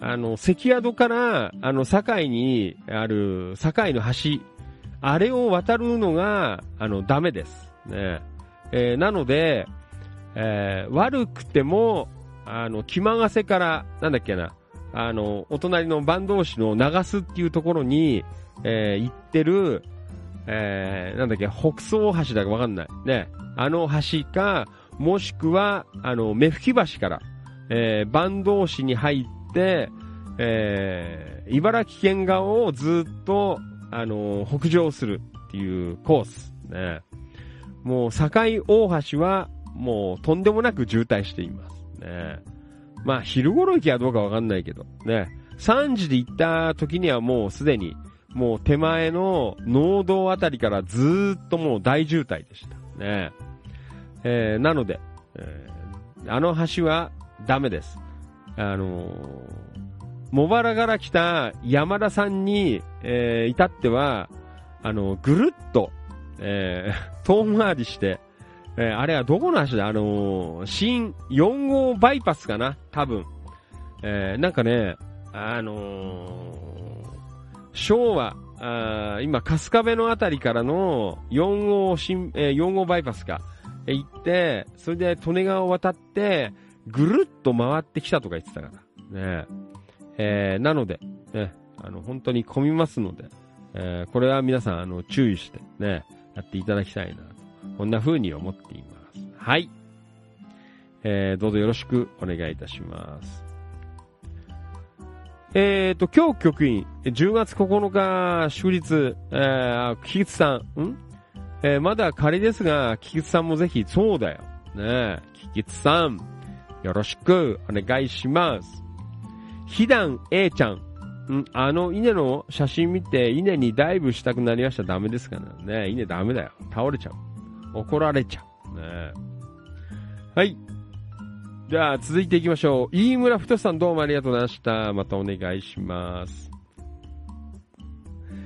あの、関宿から、あの、堺にある、堺の橋、あれを渡るのが、あの、ダメです。ね。えー、なので、えー、悪くても、あの、気まがせから、なんだっけな、あの、お隣の坂東市の長須っていうところに、えー、行ってる、えー、なんだっけ、北総橋だかわかんない。ね。あの橋か、もしくは、あの、目吹橋から、えー、坂東市に入って、えー、茨城県側をずっと、あのー、北上するっていうコース。ね。もう境大橋はもうとんでもなく渋滞しています。ね。まあ昼頃行きはどうかわかんないけど、ね。3時で行った時にはもうすでに、もう手前の農道あたりからずっともう大渋滞でした。ね。えー、なので、えー、あの橋はダメです。あのー、茂原から来た山田さんに、えー、至っては、あの、ぐるっと、えー、遠回りして、えー、あれはどこの橋だ？あのー、新4号バイパスかな？多分。えー、なんかね、あの、昭和、あ今、春日部のあたりからの4号新、えー、4号バイパスか、行って、それで利根川を渡って、ぐるっと回ってきたとか言ってたから。ねえー、なので、ね、あの、本当に混みますので、えー、これは皆さん、あの、注意して、ね、やっていただきたいな。こんな風に思っています。はい。えー、どうぞよろしくお願いいたします。えーと、今日局員、10月9日祝日、えー、菊池さん、ん？えー、まだ仮ですが、菊池さんもぜひ、そうだよ。ね菊池さん、よろしくお願いします。ひだん A ちゃん、んあの稲の写真見て稲にダイブしたくなりましたらダメですからね。稲ダメだよ。倒れちゃう。怒られちゃう。ねはい。じゃあ、続いていきましょう。飯村太さんどうもありがとうございました。またお願いします。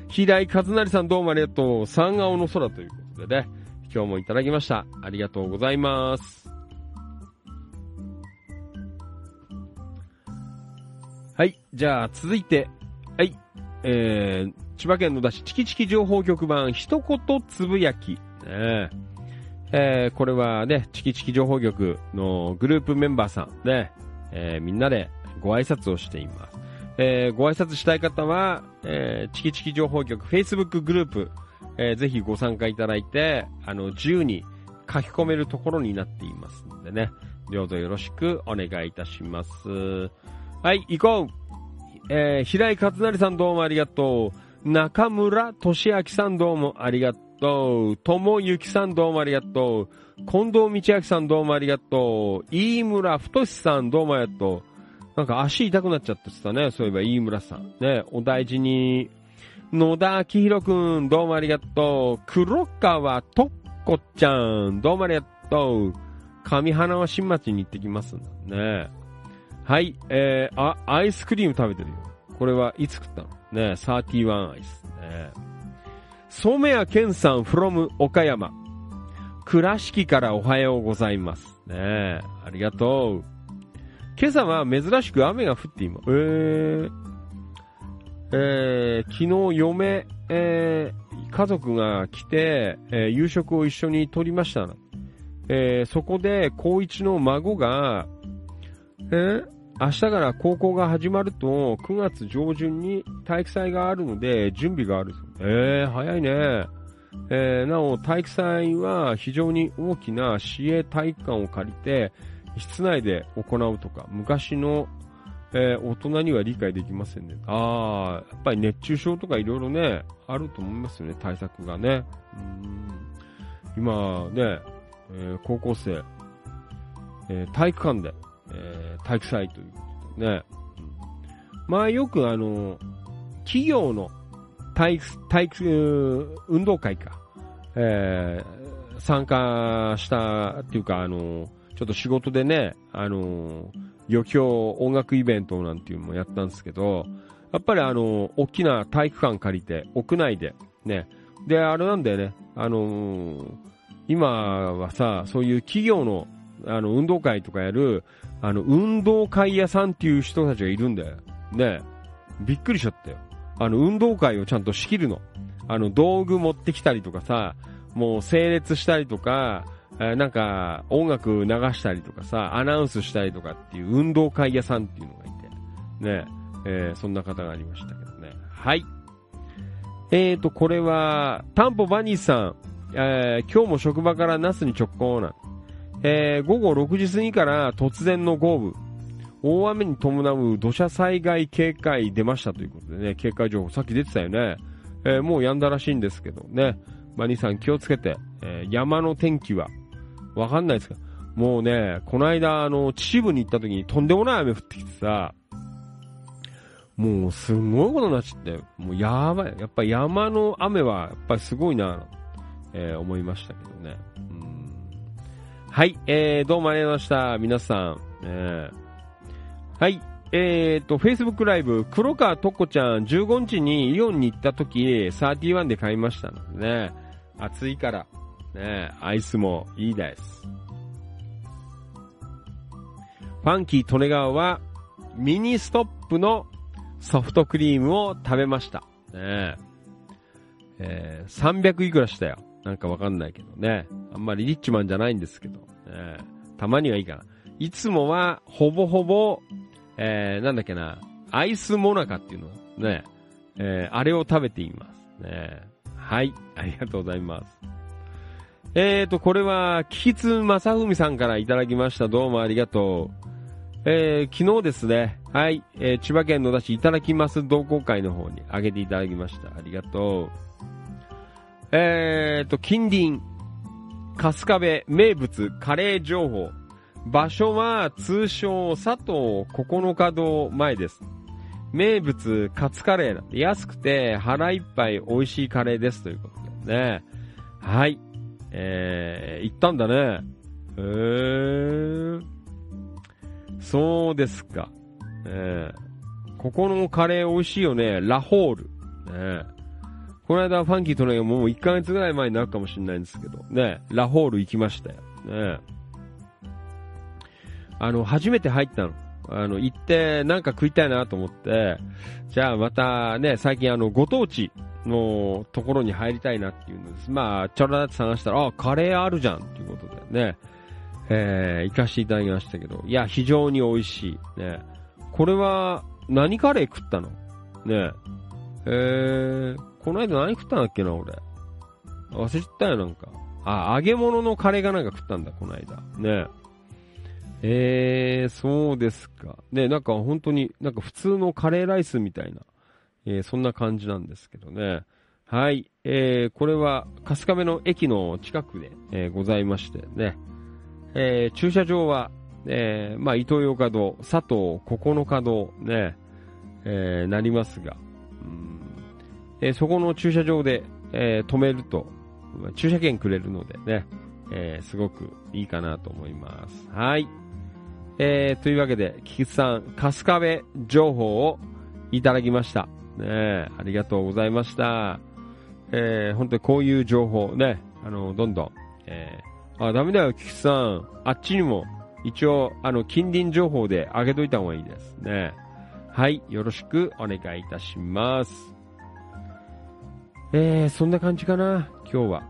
平井和成さんどうもありがとう。三青の空ということでね、今日もいただきました。ありがとうございます。はい。じゃあ、続いて、はい。えー、千葉県野田市チキチキ情報局版、一言つぶやき。ねえー、これはね、チキチキ情報局のグループメンバーさんね、えー、みんなでご挨拶をしています。えー、ご挨拶したい方は、えー、チキチキ情報局 Facebook グループ、えー、ぜひご参加いただいて、あの、自由に書き込めるところになっていますのでね、どうぞよろしくお願いいたします。はい、行こうえー、平井勝成さんどうもありがとう。中村俊明さんどうもありがとう。友幸さんどうもありがとう。近藤道明さんどうもありがとう。飯村太さんどうもありがとう。なんか足痛くなっちゃってたね。そういえば飯村さん。ね、お大事に。野田明宏くんどうもありがとう。黒川とっこちゃんどうもありがとう。上花は新町に行ってきますんだね。はい、えー、あ、アイスクリーム食べてるよ。これはいつ食ったの？ね、31アイス。ね。染谷健さん from 岡山。倉敷からおはようございます。ねありがとう。今朝は珍しく雨が降っています。えー、えー、昨日嫁、えー、家族が来て、えー、夕食を一緒にとりました。え、そこで、高一の孫が、え、明日から高校が始まると、9月上旬に体育祭があるので、準備がある。えー、早いね。え、なお、体育祭は非常に大きな市営体育館を借りて、室内で行うとか、昔の、えー、大人には理解できませんね。ああ、やっぱり熱中症とかいろいろね、あると思いますよね、対策がね。うん今ね、えー、高校生、えー、体育館でえ、体育祭ということでね。まあよくあの、企業の体育、体育、運動会か、え、参加したっていうか、あの、ちょっと仕事でね、あの、余興音楽イベントなんていうのもやったんですけど、やっぱりあの、大きな体育館借りて、屋内で、ね。で、あれなんだよね、あの今はさ、そういう企業の、あの、運動会とかやる、あの、運動会屋さんっていう人たちがいるんだよ。ねびっくりしちゃったよ。あの、運動会をちゃんと仕切るの。あの、道具持ってきたりとかさ、もう整列したりとか、なんか、音楽流したりとかさ、アナウンスしたりとかっていう運動会屋さんっていうのがいて、ねえー、そんな方がありましたけどね。はい。えーと、これは、タンポバニーさん、えー、今日も職場からナスに直行なえー、午後6時過ぎから突然の豪雨、大雨に伴う土砂災害警戒出ましたということでね、警戒情報さっき出てたよね。えー、もう止んだらしいんですけどね。バニーさん気をつけて、えー、山の天気は、わかんないですかもうね、この間、あの、秩父に行った時にとんでもない雨降ってきてさ、もうすごいことになっちゃって、もうやばい。やっぱ山の雨はやっぱりすごいな、えー、思いましたけどね。うんはい、えー、どうもありがとうございました。皆さん。えー、はい、えーと、Facebook ライブ、黒川とこちゃん、15日にイオンに行った時、31で買いましたのでね。暑いから、ね、アイスもいいです。ファンキー利根川は、ミニストップのソフトクリームを食べました。ねえー、300いくらしたよ。なんかわかんないけどね。あんまりリッチマンじゃないんですけど。ね、たまにはいいかな。いつもは、ほぼほぼ、えー、なんだっけな、アイスモナカっていうのね、えー、あれを食べています。ね。はい、ありがとうございます。えーと、これは、キキツ正文さんからいただきました。どうもありがとう。えー、昨日ですね、はい、えー、千葉県野田市いただきます同好会の方にあげていただきました。ありがとう。えーと、近隣、春日部名物カレー情報。場所は通称佐藤9日堂前です。名物カツカレーなんで安くて腹いっぱい美味しいカレーですということでね。はい。えー、行ったんだね。へー。そうですか。えー、ここのカレー美味しいよね。ラホール。ね、この間ファンキーとね、もう1ヶ月ぐらい前になるかもしれないんですけど、ね、ラホール行きましたよ。ね、あの、初めて入ったの。あの、行ってなんか食いたいなと思って、じゃあまたね、最近あの、ご当地のところに入りたいなっていうのです。まあ、ちょろだって探したら、あ、カレーあるじゃんっていうことでね、えー、行かせていただきましたけど、いや、非常に美味しい。ね。これは、何カレー食ったの？ねえー、この間何食ったんだっけな、俺。忘れちゃったよ、なんか。あ、揚げ物のカレーがなんか食ったんだ、この間。ねえー、そうですか。ね、なんか本当に、なんか普通のカレーライスみたいな、えー、そんな感じなんですけどね。はい。えー、これは、春日部の駅の近くで、えー、ございましてね。えー、駐車場は、えー、まあ、伊東洋華堂、佐藤九日堂、ね、えー、なりますが、うんえー、そこの駐車場で、えー、止めると、駐車券くれるのでね、えー、すごくいいかなと思います。はい。えー、というわけで、菊池さん、春日部情報をいただきました。ねえありがとうございました。えー、本当にこういう情報ね、あの、どんどん、えー、あ、ダメだよ、菊池さん。あっちにも、一応、あの、近隣情報で上げといた方がいいですね。はい、よろしくお願いいたします。えー、そんな感じかな、今日は。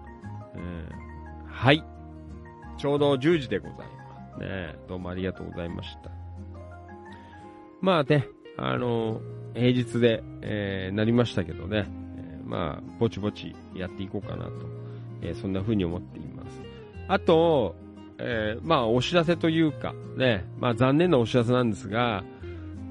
えー、はい。ちょうど10時でございます。ねどうもありがとうございました。まあね、あの平日で、えー、なりましたけどね、えー、まあ、ぼちぼちやっていこうかなと、えー、そんな風に思っています。あと、え、まあ、お知らせというか、ね、まあ、残念なお知らせなんですが、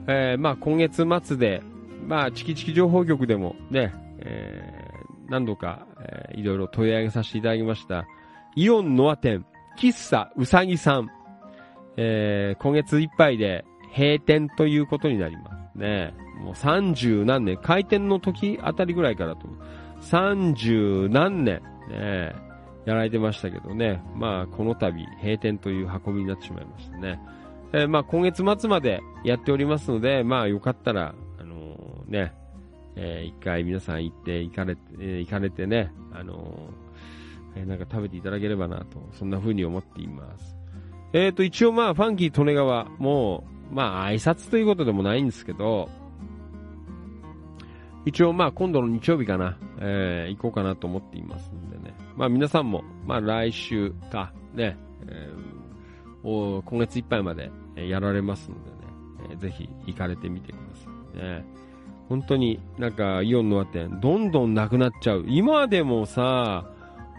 え、まあ、今月末で、まあ、チキチキ情報局でもね、え、何度か、えー、いろいろ問い上げさせていただきました、イオンノア店、喫茶うさぎさん、え、今月いっぱいで閉店ということになりますね。もう三十何年、開店の時あたりぐらいからと、三十何年、ね、やられてましたけどね、まあ、この度、閉店という運びになってしまいましたね。え、まあ、今月末までやっておりますので、まあ、よかったら、あのー、ね、えー、一回皆さん行って、行かれて、えー、行かれてね、あのー、え、なんか食べていただければなと、そんな風に思っています。えっ、ー、と、一応まあ、ファンキー利根川、もう、まあ、挨拶ということでもないんですけど、一応まあ今度の日曜日かな、えー、行こうかなと思っていますんでね。まあ皆さんも、まあ来週か、ね、えー、今月いっぱいまでやられますのでね、えー、ぜひ行かれてみてくださいね。本当になんかイオンの輪店、どんどんなくなっちゃう。今でもさ、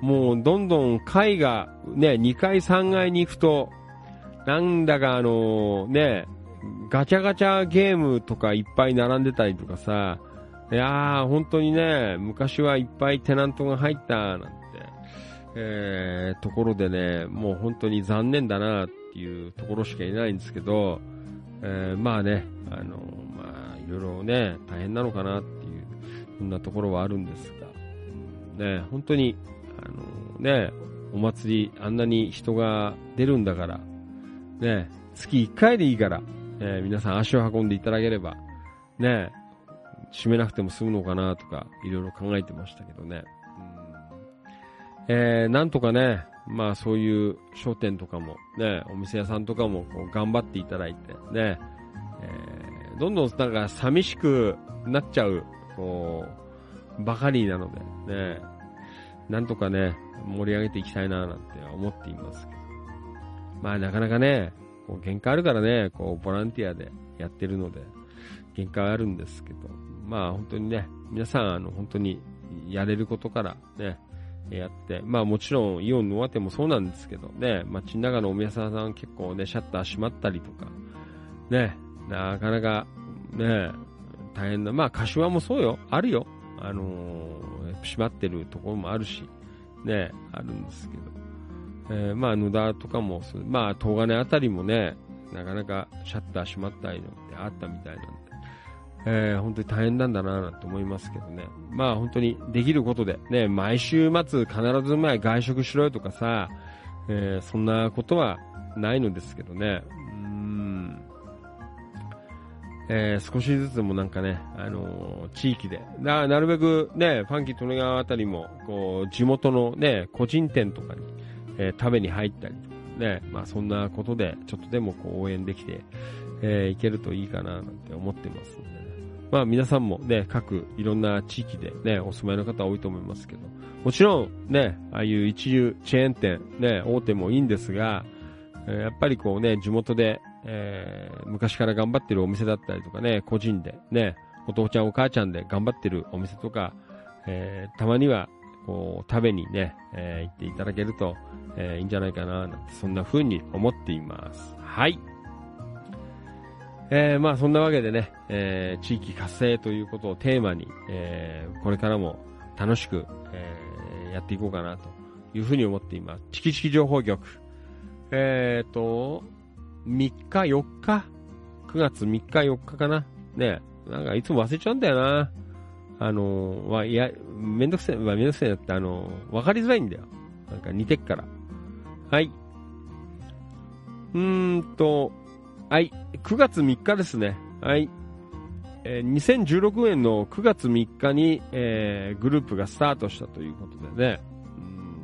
もうどんどん階がね、2階3階に行くと、なんだかあのね、ガチャガチャゲームとかいっぱい並んでたりとかさ、いやー、本当にね、昔はいっぱいテナントが入ったなんてえー、ところでね、もう本当に残念だなっていうところしかいないんですけど、えー、まあね、あの、まあ、いろいろね、大変なのかなっていう、そんなところはあるんですが、ね、本当に、あの、ね、お祭り、あんなに人が出るんだから、ね、月1回でいいから、えー、皆さん足を運んでいただければ、ね、閉めなくても済むのかなとか、いろいろ考えてましたけどね。うん、えー、なんとかね、まあそういう商店とかも、ね、お店屋さんとかもこう頑張っていただいて、ね、えー、どんどんなんか寂しくなっちゃう、こう、ばかりなので、ね、なんとかね、盛り上げていきたいななんて思っていますけど。まあなかなかね、こう限界あるからね、こうボランティアでやってるので、限界あるんですけど、まあ本当にね、皆さんあの本当にやれることからね、やって、まあもちろんイオンの上手もそうなんですけどね、街の中のお店屋さん結構ね、シャッター閉まったりとか、ね、なかなかね、大変だ。まあ柏もそうよ、あるよ。あのー、閉まってるところもあるし、ね、あるんですけど。えー、まあ野田とかも、まあ東金あたりもね、なかなかシャッター閉まったりのってあったみたいなんで、えー、本当に大変なんだなと思いますけどね。まあ本当にできることで、ね、毎週末必ず前外食しろよとかさ、えー、そんなことはないのですけどね。うん。えー、少しずつもなんかね、あのー、地域で、な、なるべくね、ファンキー利根川あたりも、こう、地元のね、個人店とかに、え、食べに入ったりね、まあそんなことで、ちょっとでもこう応援できて、え、いけるといいかななんて思ってますんで。まあ皆さんもね、各いろんな地域でね、お住まいの方多いと思いますけど、もちろんね、ああいう一流チェーン店、ね、大手もいいんですが、やっぱりこうね、地元で、えー、昔から頑張ってるお店だったりとかね、個人でね、お父ちゃんお母ちゃんで頑張ってるお店とか、えー、たまにはこう食べにね、えー、行っていただけると、えー、いいんじゃないかな、なんてそんな風に思っています。はい。えー、まあそんなわけでね、えー、地域活性ということをテーマに、えー、これからも楽しく、えー、やっていこうかなというふうに思っています。チキチキ情報局。えっ、ー、と、3日4日 ?9 月3日4日かな？ねなんかいつも忘れちゃうんだよな。あのー、まあ、いや、めんどくせえ、まあ、めんどくせえなって、あの、わかりづらいんだよ。なんか似てっから。はい。うーんと、はい。9月3日ですね。はい。え、2016年の9月3日に、えー、グループがスタートしたということでね。うん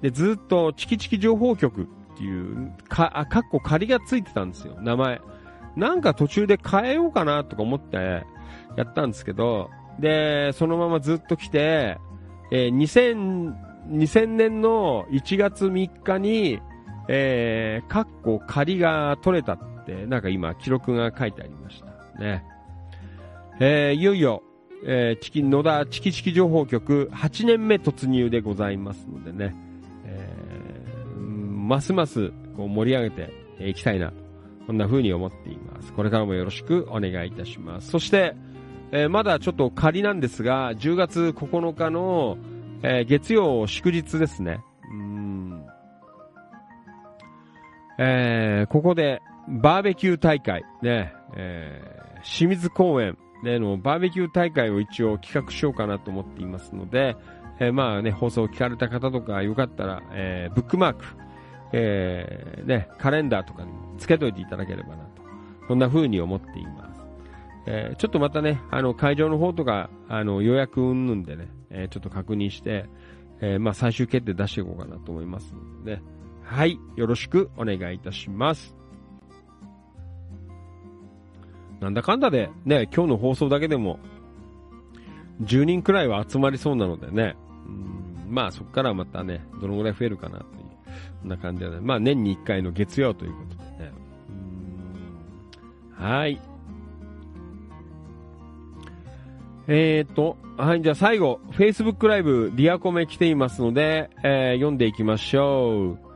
で、ずっとチキチキ情報局っていう、か、あ、かっこ仮がついてたんですよ、名前。なんか途中で変えようかなとか思ってやったんですけど、で、そのままずっと来て、えー、2000、2000年の1月3日に、えー、かっこ仮が取れたって、なんか今記録が書いてありました。ね。えー、いよいよ、えー、チキン、野田チキチキ情報局8年目突入でございますのでね、えー、ますますこう盛り上げていきたいな、こんな風に思っています。これからもよろしくお願いいたします。そして、えー、まだちょっと仮なんですが、10月9日の、えー、月曜祝日ですね。えー、ここでバーベキュー大会、ね、えー、清水公園でのバーベキュー大会を一応企画しようかなと思っていますので、えー、まあね、放送を聞かれた方とかよかったら、えー、ブックマーク、えー、ね、カレンダーとかにつけといていただければなと、そんな風に思っています。えー、ちょっとまたね、あの、会場の方とか、あの、予約云々でね、えー、ちょっと確認して、えー、まあ最終決定出していこうかなと思いますのでね、はい。よろしくお願いいたします。なんだかんだでね、今日の放送だけでも10人くらいは集まりそうなのでね、うんまあそこからまたね、どのぐらい増えるかなという、そんな感じで、ね、まあ年に1回の月曜ということでね。はい。えーと、はい、じゃあ最後、Facebook ライブ、リアコメ来ていますので、えー、読んでいきましょう。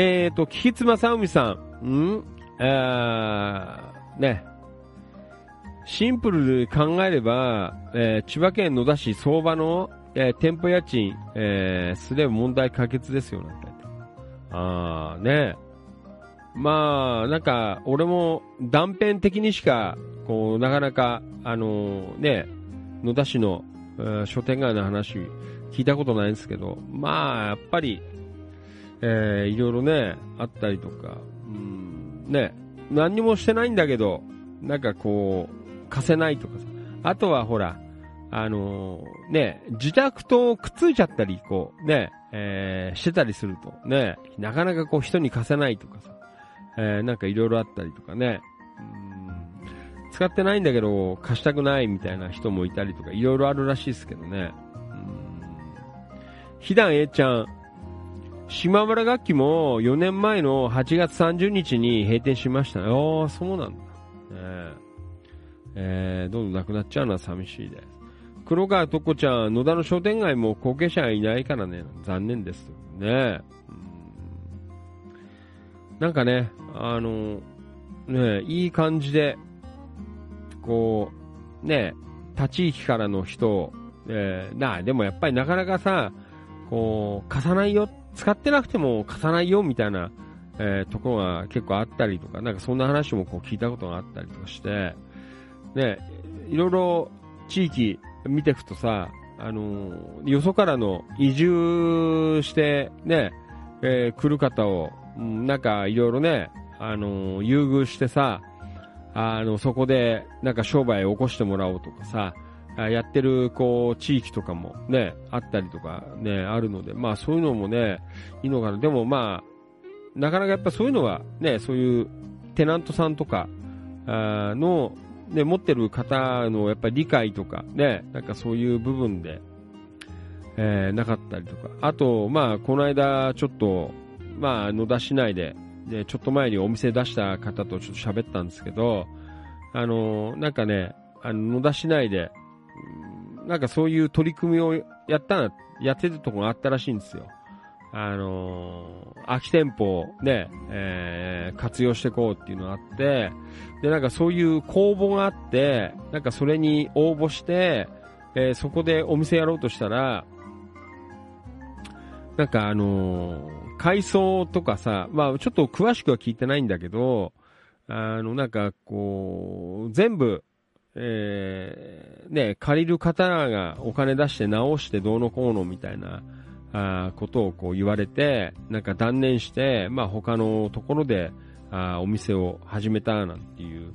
えーと、キキツマサウミさん？んあね。シンプルに考えれば、えー、千葉県野田市相場の、えー、店舗家賃、えー、すれば問題解決ですよ、なんて。あー、ねまあ、なんか、俺も断片的にしか、こう、なかなか、あのー、ね、野田市の、えー、商店街の話、聞いたことないんですけど、まあ、やっぱり、えー、いろいろね、あったりとか、うん、ね、何にもしてないんだけど、なんかこう、貸せないとかさ。あとはほら、あのー、ね、自宅とくっついちゃったり、こう、ね、えー、してたりすると、ね、なかなかこう人に貸せないとかさ、えー、なんかいろいろあったりとかね、うん、使ってないんだけど貸したくないみたいな人もいたりとか、いろいろあるらしいですけどね。うん、ひだんえちゃん、島村楽器も4年前の8月30日に閉店しました。ああ、そうなんだ。ねえー、どんどんなくなっちゃうのは寂しいです。黒川とこちゃん、野田の商店街も後継者いないからね、残念です。ねえなんかね、あの、ねいい感じで、こう、ね立ち位置からの人を、えー、な、でもやっぱりなかなかさ、こう、貸さないよっ、使ってなくても貸さないよみたいな、えー、ところが結構あったりとか、なんかそんな話もこう聞いたことがあったりとかして、ね、いろいろ地域見ていくとさ、あのー、よそからの移住してね、えー、来る方を、なんかいろいろね、あの、優遇してさ、あの、そこでなんか商売を起こしてもらおうとかさ、やってる、こう、地域とかもね、あったりとかね、あるので、まあそういうのもね、いいのかな。でもまあ、なかなかやっぱそういうのはね、そういうテナントさんとかの、ね、持ってる方のやっぱり理解とかね、なんかそういう部分で、えー、なかったりとか。あと、まあ、この間ちょっと、まあ、野田市内で、で、ちょっと前にお店出した方とちょっと喋ったんですけど、あのなんかね、あの、野田市内で、なんかそういう取り組みをやった、やってるとこがあったらしいんですよ。あのー、空き店舗をね、えー、活用していこうっていうのがあって、で、なんかそういう公募があって、なんかそれに応募して、えー、そこでお店やろうとしたら、なんかあのー、改装とかさ、まあちょっと詳しくは聞いてないんだけど、あの、なんかこう、全部、えー、ね、借りる方がお金出して直してどうのこうのみたいな、あことをこう言われて、なんか断念して、まあ他のところで、あお店を始めたなんていう、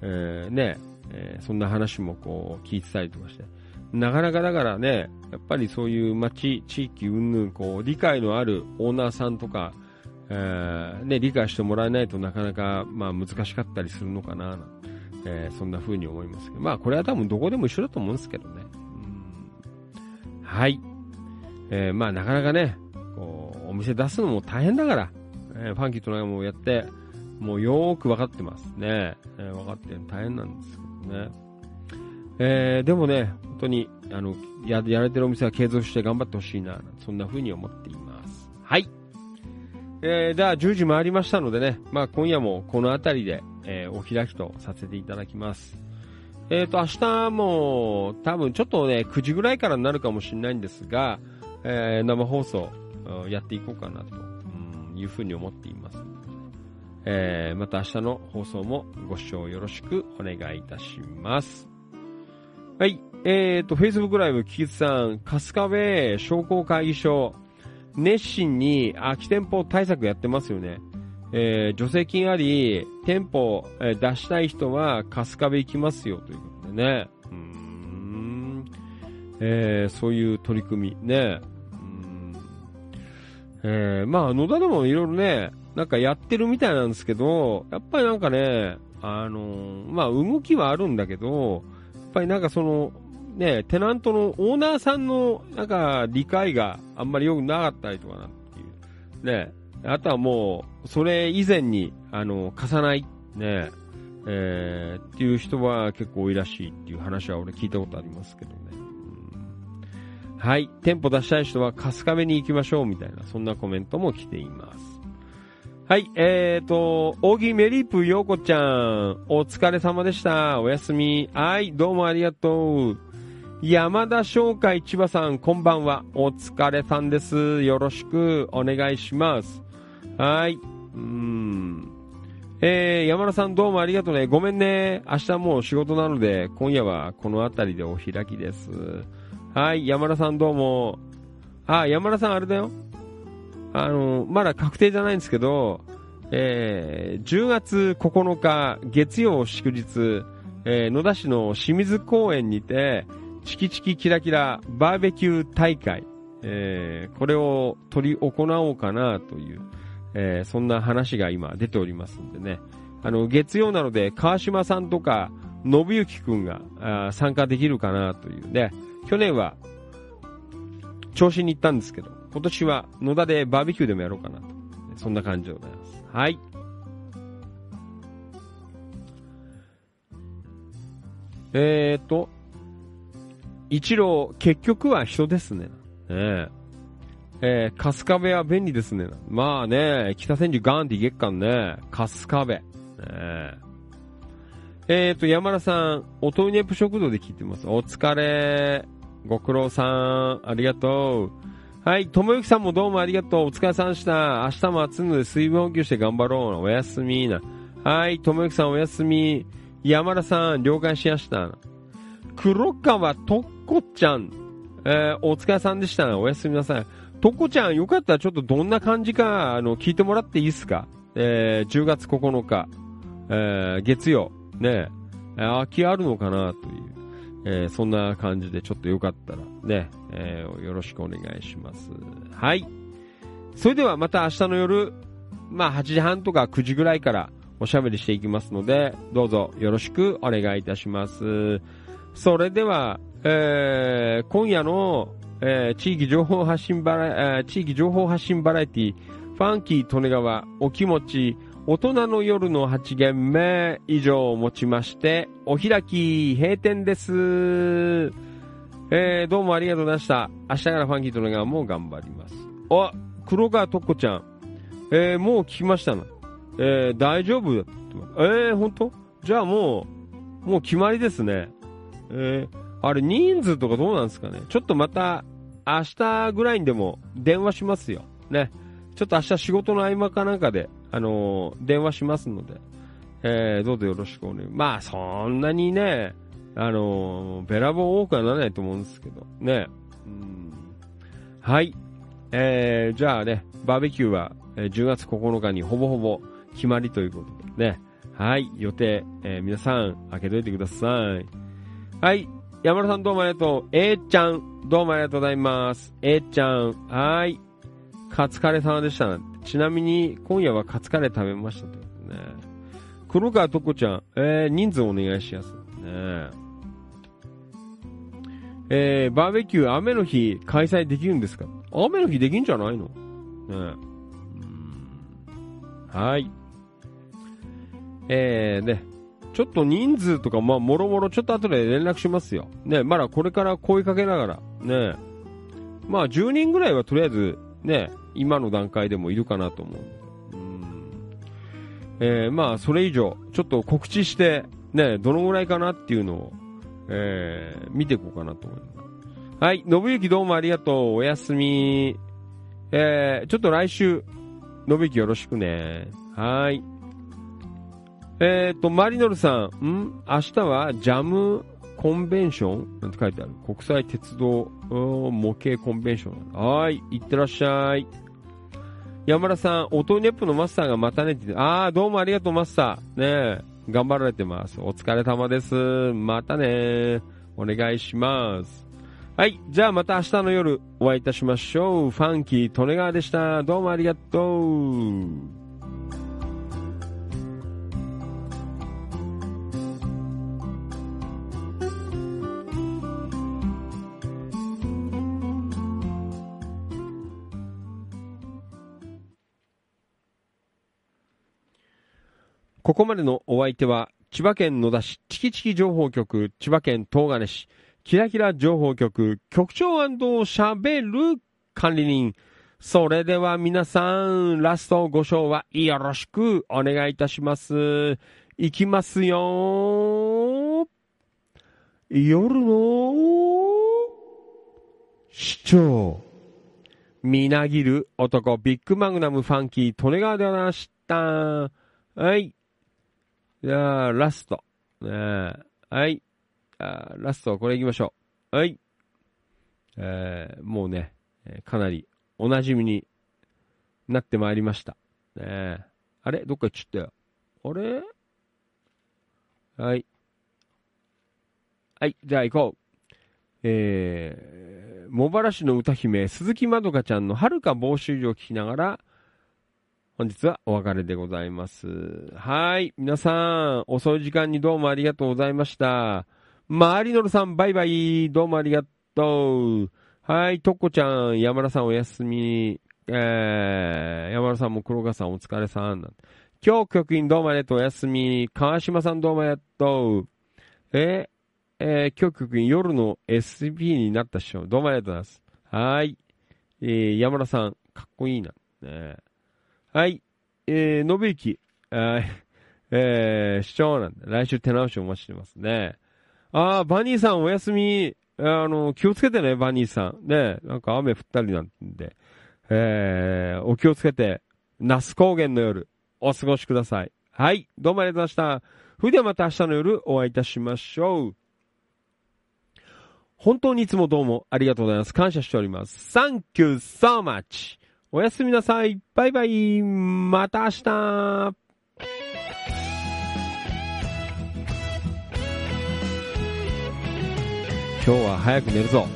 えー、ね、えー、そんな話もこう聞いてたりとかして。なかなかだからね、やっぱりそういう街、地域云々、こう、理解のあるオーナーさんとか、えー、ね、理解してもらえないとなかなか、まあ難しかったりするのかな、えー、そんな風に思いますけど。まあこれは多分どこでも一緒だと思うんですけどね。うんはい。えー、まあなかなかね、こう、お店出すのも大変だから、えー、ファンキーとなんかもやって、もうよーく分かってますね。えー、分かって大変なんですけどね。えー、でもね、本当に、あの、や、やれてるお店は継続して頑張ってほしいな、そんな風に思っています。はい。えー、では10時回りましたのでね、まあ今夜もこの辺りで、えー、お開きとさせていただきます。えっ、ー、と、明日も多分ちょっとね、9時ぐらいからになるかもしれないんですが、えー、生放送やっていこうかなというふうに思っています。えー、また明日の放送もご視聴よろしくお願いいたします。はい。えーと、Facebook ライブ、キキさん、春日部商工会議所、熱心に空き店舗対策やってますよね。えー、助成金あり、店舗、えー、出したい人は春日部行きますよということでね。うん。えー、そういう取り組みね。えー、まあ、野田でもいろいろね、なんかやってるみたいなんですけど、やっぱりなんかね、あの、まあ、動きはあるんだけど、やっぱりなんかその、ね、テナントのオーナーさんの、なんか、理解があんまり良くなかったりとかなんていう。ね。あとはもう、それ以前に、あの、貸さない、ね、えー、っていう人は結構多いらしいっていう話は俺聞いたことありますけどね。はい。店舗出したい人は春日部に行きましょうみたいな、そんなコメントも来ています。はい。えーと、大木メリープようこちゃん、お疲れ様でした。おやすみ。はい。どうもありがとう。山田商会千葉さん、こんばんは。お疲れさんです。よろしくお願いします。はい。うん。えー、山田さんどうもありがとうね。ごめんね。明日もう仕事なので、今夜はこの辺りでお開きです。はい、山田さんどうも。あ、山田さんあれだよ。あの、まだ確定じゃないんですけど、えー、10月9日月曜祝日、えー、野田市の清水公園にて、チキチキキラキラバーベキュー大会、えー、これを取り行おうかなという、えー、そんな話が今出ておりますんでね。あの、月曜なので川島さんとか信之くんがあ参加できるかなというね。去年は調子に行ったんですけど、今年は野田でバーベキューでもやろうかなと。そんな感じでございます。はい。えーと、一郎、結局は人ですね。ねえ、春日部は便利ですね。まあね、北千住ガーンって月間ね、春日部。ねえーと、山田さん、おとうネプ食堂で聞いてます。お疲れ。ご苦労さん、ありがとう。はい、ともゆきさんもどうもありがとう。お疲れさんでした。明日も暑いので水分補給して頑張ろう。おやすみな。はい、ともゆきさんおやすみ。山田さん、了解しました。黒川とっこちゃん、えー、お疲れさんでした。おやすみなさい。とっこちゃん、よかったらちょっとどんな感じか、あの、聞いてもらっていいですか？えー、10月9日、えー、月曜、ね、空きあるのかなという、えー、そんな感じでちょっとよかったらね、えー、よろしくお願いします。はい。それではまた明日の夜、まあ8時半とか9時ぐらいからおしゃべりしていきますので、どうぞよろしくお願いいたします。それでは、えー、今夜の、えー、地域情報発信バラ、えー、地域情報発信バラエティ、ファンキー利根川お気持ち、大人の夜の8限目以上をもちまして、お開き閉店です。えー、どうもありがとうございました。明日からファンキー利根川も頑張ります。あ、黒川とっこちゃん。えー、もう聞きましたな。えー、大丈夫だって。えー、ほんとじゃあもう、もう決まりですね。えー、あれ人数とかどうなんですかね？ちょっとまた明日ぐらいにでも電話しますよ。ね。ちょっと明日仕事の合間かなんかで、あのー、電話しますので、えー、どうぞよろしくお願い。まあ、そんなにね、あのー、べらぼう多くはならないと思うんですけど、ね。うん。はい。えー、じゃあね、バーベキューは、え10月9日にほぼほぼ決まりということでね。はい。予定、えー、皆さん、開けといてください。はい。山田さんどうもありがとう。えー、ちゃん、どうもありがとうございます。えー、ちゃん、はーい。カツカレー様でした。ちなみに、今夜はカツカレー食べましたと。ね。黒川とこちゃん、えー、人数お願いします。ね。えー、バーベキュー雨の日開催できるんですか？雨の日できんじゃないの？ねはい。えー、ね、ちょっと人数とか、まあ、もろもろちょっと後で連絡しますよ。ね、まだこれから声かけながら、ね、まあ、10人ぐらいはとりあえず、ね、今の段階でもいるかなと思う。うんえー、まあ、それ以上、ちょっと告知して、ね、どのぐらいかなっていうのを、えー、見ていこうかなと思います。はい、信行どうもありがとう。おやすみ。えー、ちょっと来週、信行よろしくね。はい。えっ、ー、と、マリノルさん、ん？明日はジャムコンベンション？なんて書いてある。国際鉄道模型コンベンション。はい、いってらっしゃい。山田さん、オトネップのマスターがまたねって、あー、どうもありがとう、マスター。ね頑張られてます。お疲れ様です。またねお願いします。はい。じゃあまた明日の夜お会いいたしましょう。ファンキー、利根川でした。どうもありがとう。ここまでのお相手は、千葉県野田市チキチキ情報局、千葉県東金市、キラキラ情報局、局長喋る管理人。それでは皆さん、ラストご賞はよろしくお願いいたします。いきますよ夜の市長。みなぎる男、ビッグマグナムファンキー、利根川でございました。はい。じゃあ、ラスト。ね、はい。あラスト、これ行きましょう。はい。えー、もうね、かなりお馴染みになってまいりました。ねあれ？どっか行っちゃったよ。あれ？はい。はい、じゃあ行こう。えー、茂原市の歌姫、鈴木まどかちゃんの遥か帽子を聞きながら、本日はお別れでございます。はい。皆さん、遅い時間にどうもありがとうございました。まりのるさん、バイバイ。どうもありがとう。はい。とっこちゃん、山田さんおやすみ。えー、山田さんも黒川さんお疲れさん。今日局員どうもありがとうおやすみ。川島さんどうもありがとう。えー、えー、今日局員夜の SB になった人、どうもありがとうございます。はい。えー、山田さん、かっこいいな。ねはい。えー、信行。えー、市長なんで、来週手直しお待ちしてますね。あー、バニーさんお休み。あの、気をつけてね、バニーさん。ね、なんか雨降ったりなんで。えー、お気をつけて、那須高原の夜、お過ごしください。はい、どうもありがとうございました。それではまた明日の夜お会いいたしましょう。本当にいつもどうもありがとうございます。感謝しております。Thank you so much! おやすみなさい。バイバイ。また明日。今日は早く寝るぞ。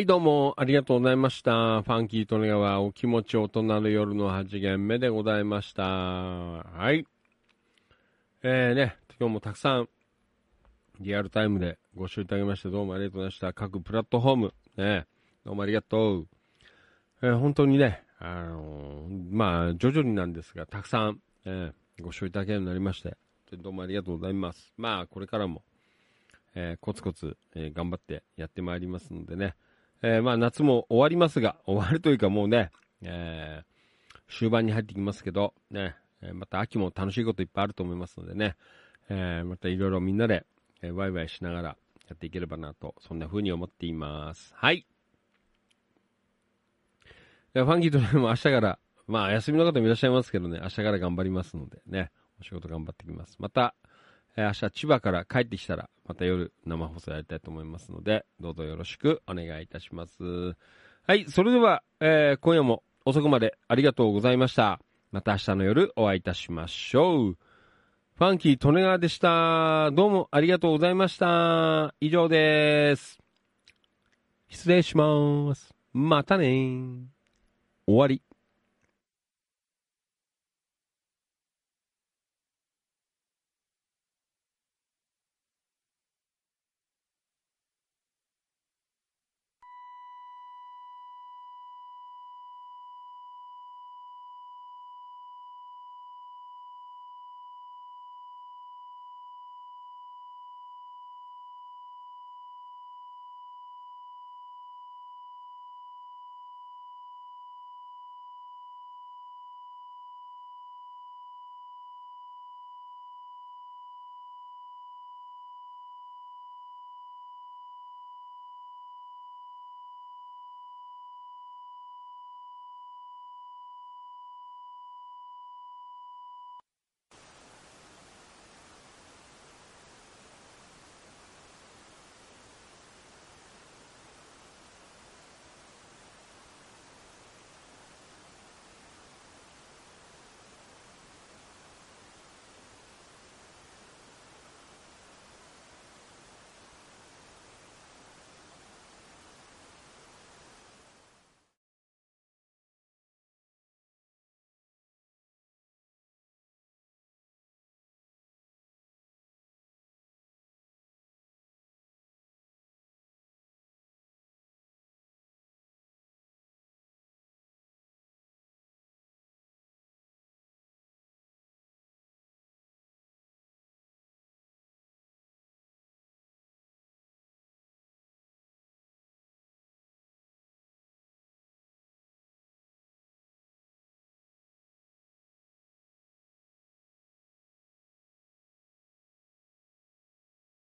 はい、どうも、ありがとうございました。ファンキートネガはお気持ち大人の夜の8限目でございました。はい。えーね、今日もたくさん、リアルタイムでご視聴いただきまして、どうもありがとうございました。各プラットフォーム、ね、どうもありがとう。えー本当にね、あのーまあ、徐々になんですが、たくさん、えーご視聴いただけるようになりまして、どうもありがとうございます。まあ、これからも、えーコツコツ、え頑張ってやってまいりますのでね、えーまあ夏も終わりますが、終わるというかもうね、えー終盤に入ってきますけど、ね、また秋も楽しいこといっぱいあると思いますのでね、えーまたいろいろみんなで、えーワイワイしながらやっていければなと、そんな風に思っています。はい。ではファンキーとねも明日から、まあ休みの方もいらっしゃいますけどね、明日から頑張りますのでね、お仕事頑張ってきます。また、明日千葉から帰ってきたら、また夜生放送やりたいと思いますので、どうぞよろしくお願いいたします。はい、それでは、えー今夜も遅くまでありがとうございました。また明日の夜お会いいたしましょう。ファンキー・トネガーでした。どうもありがとうございました。以上です。失礼します。またね終わり。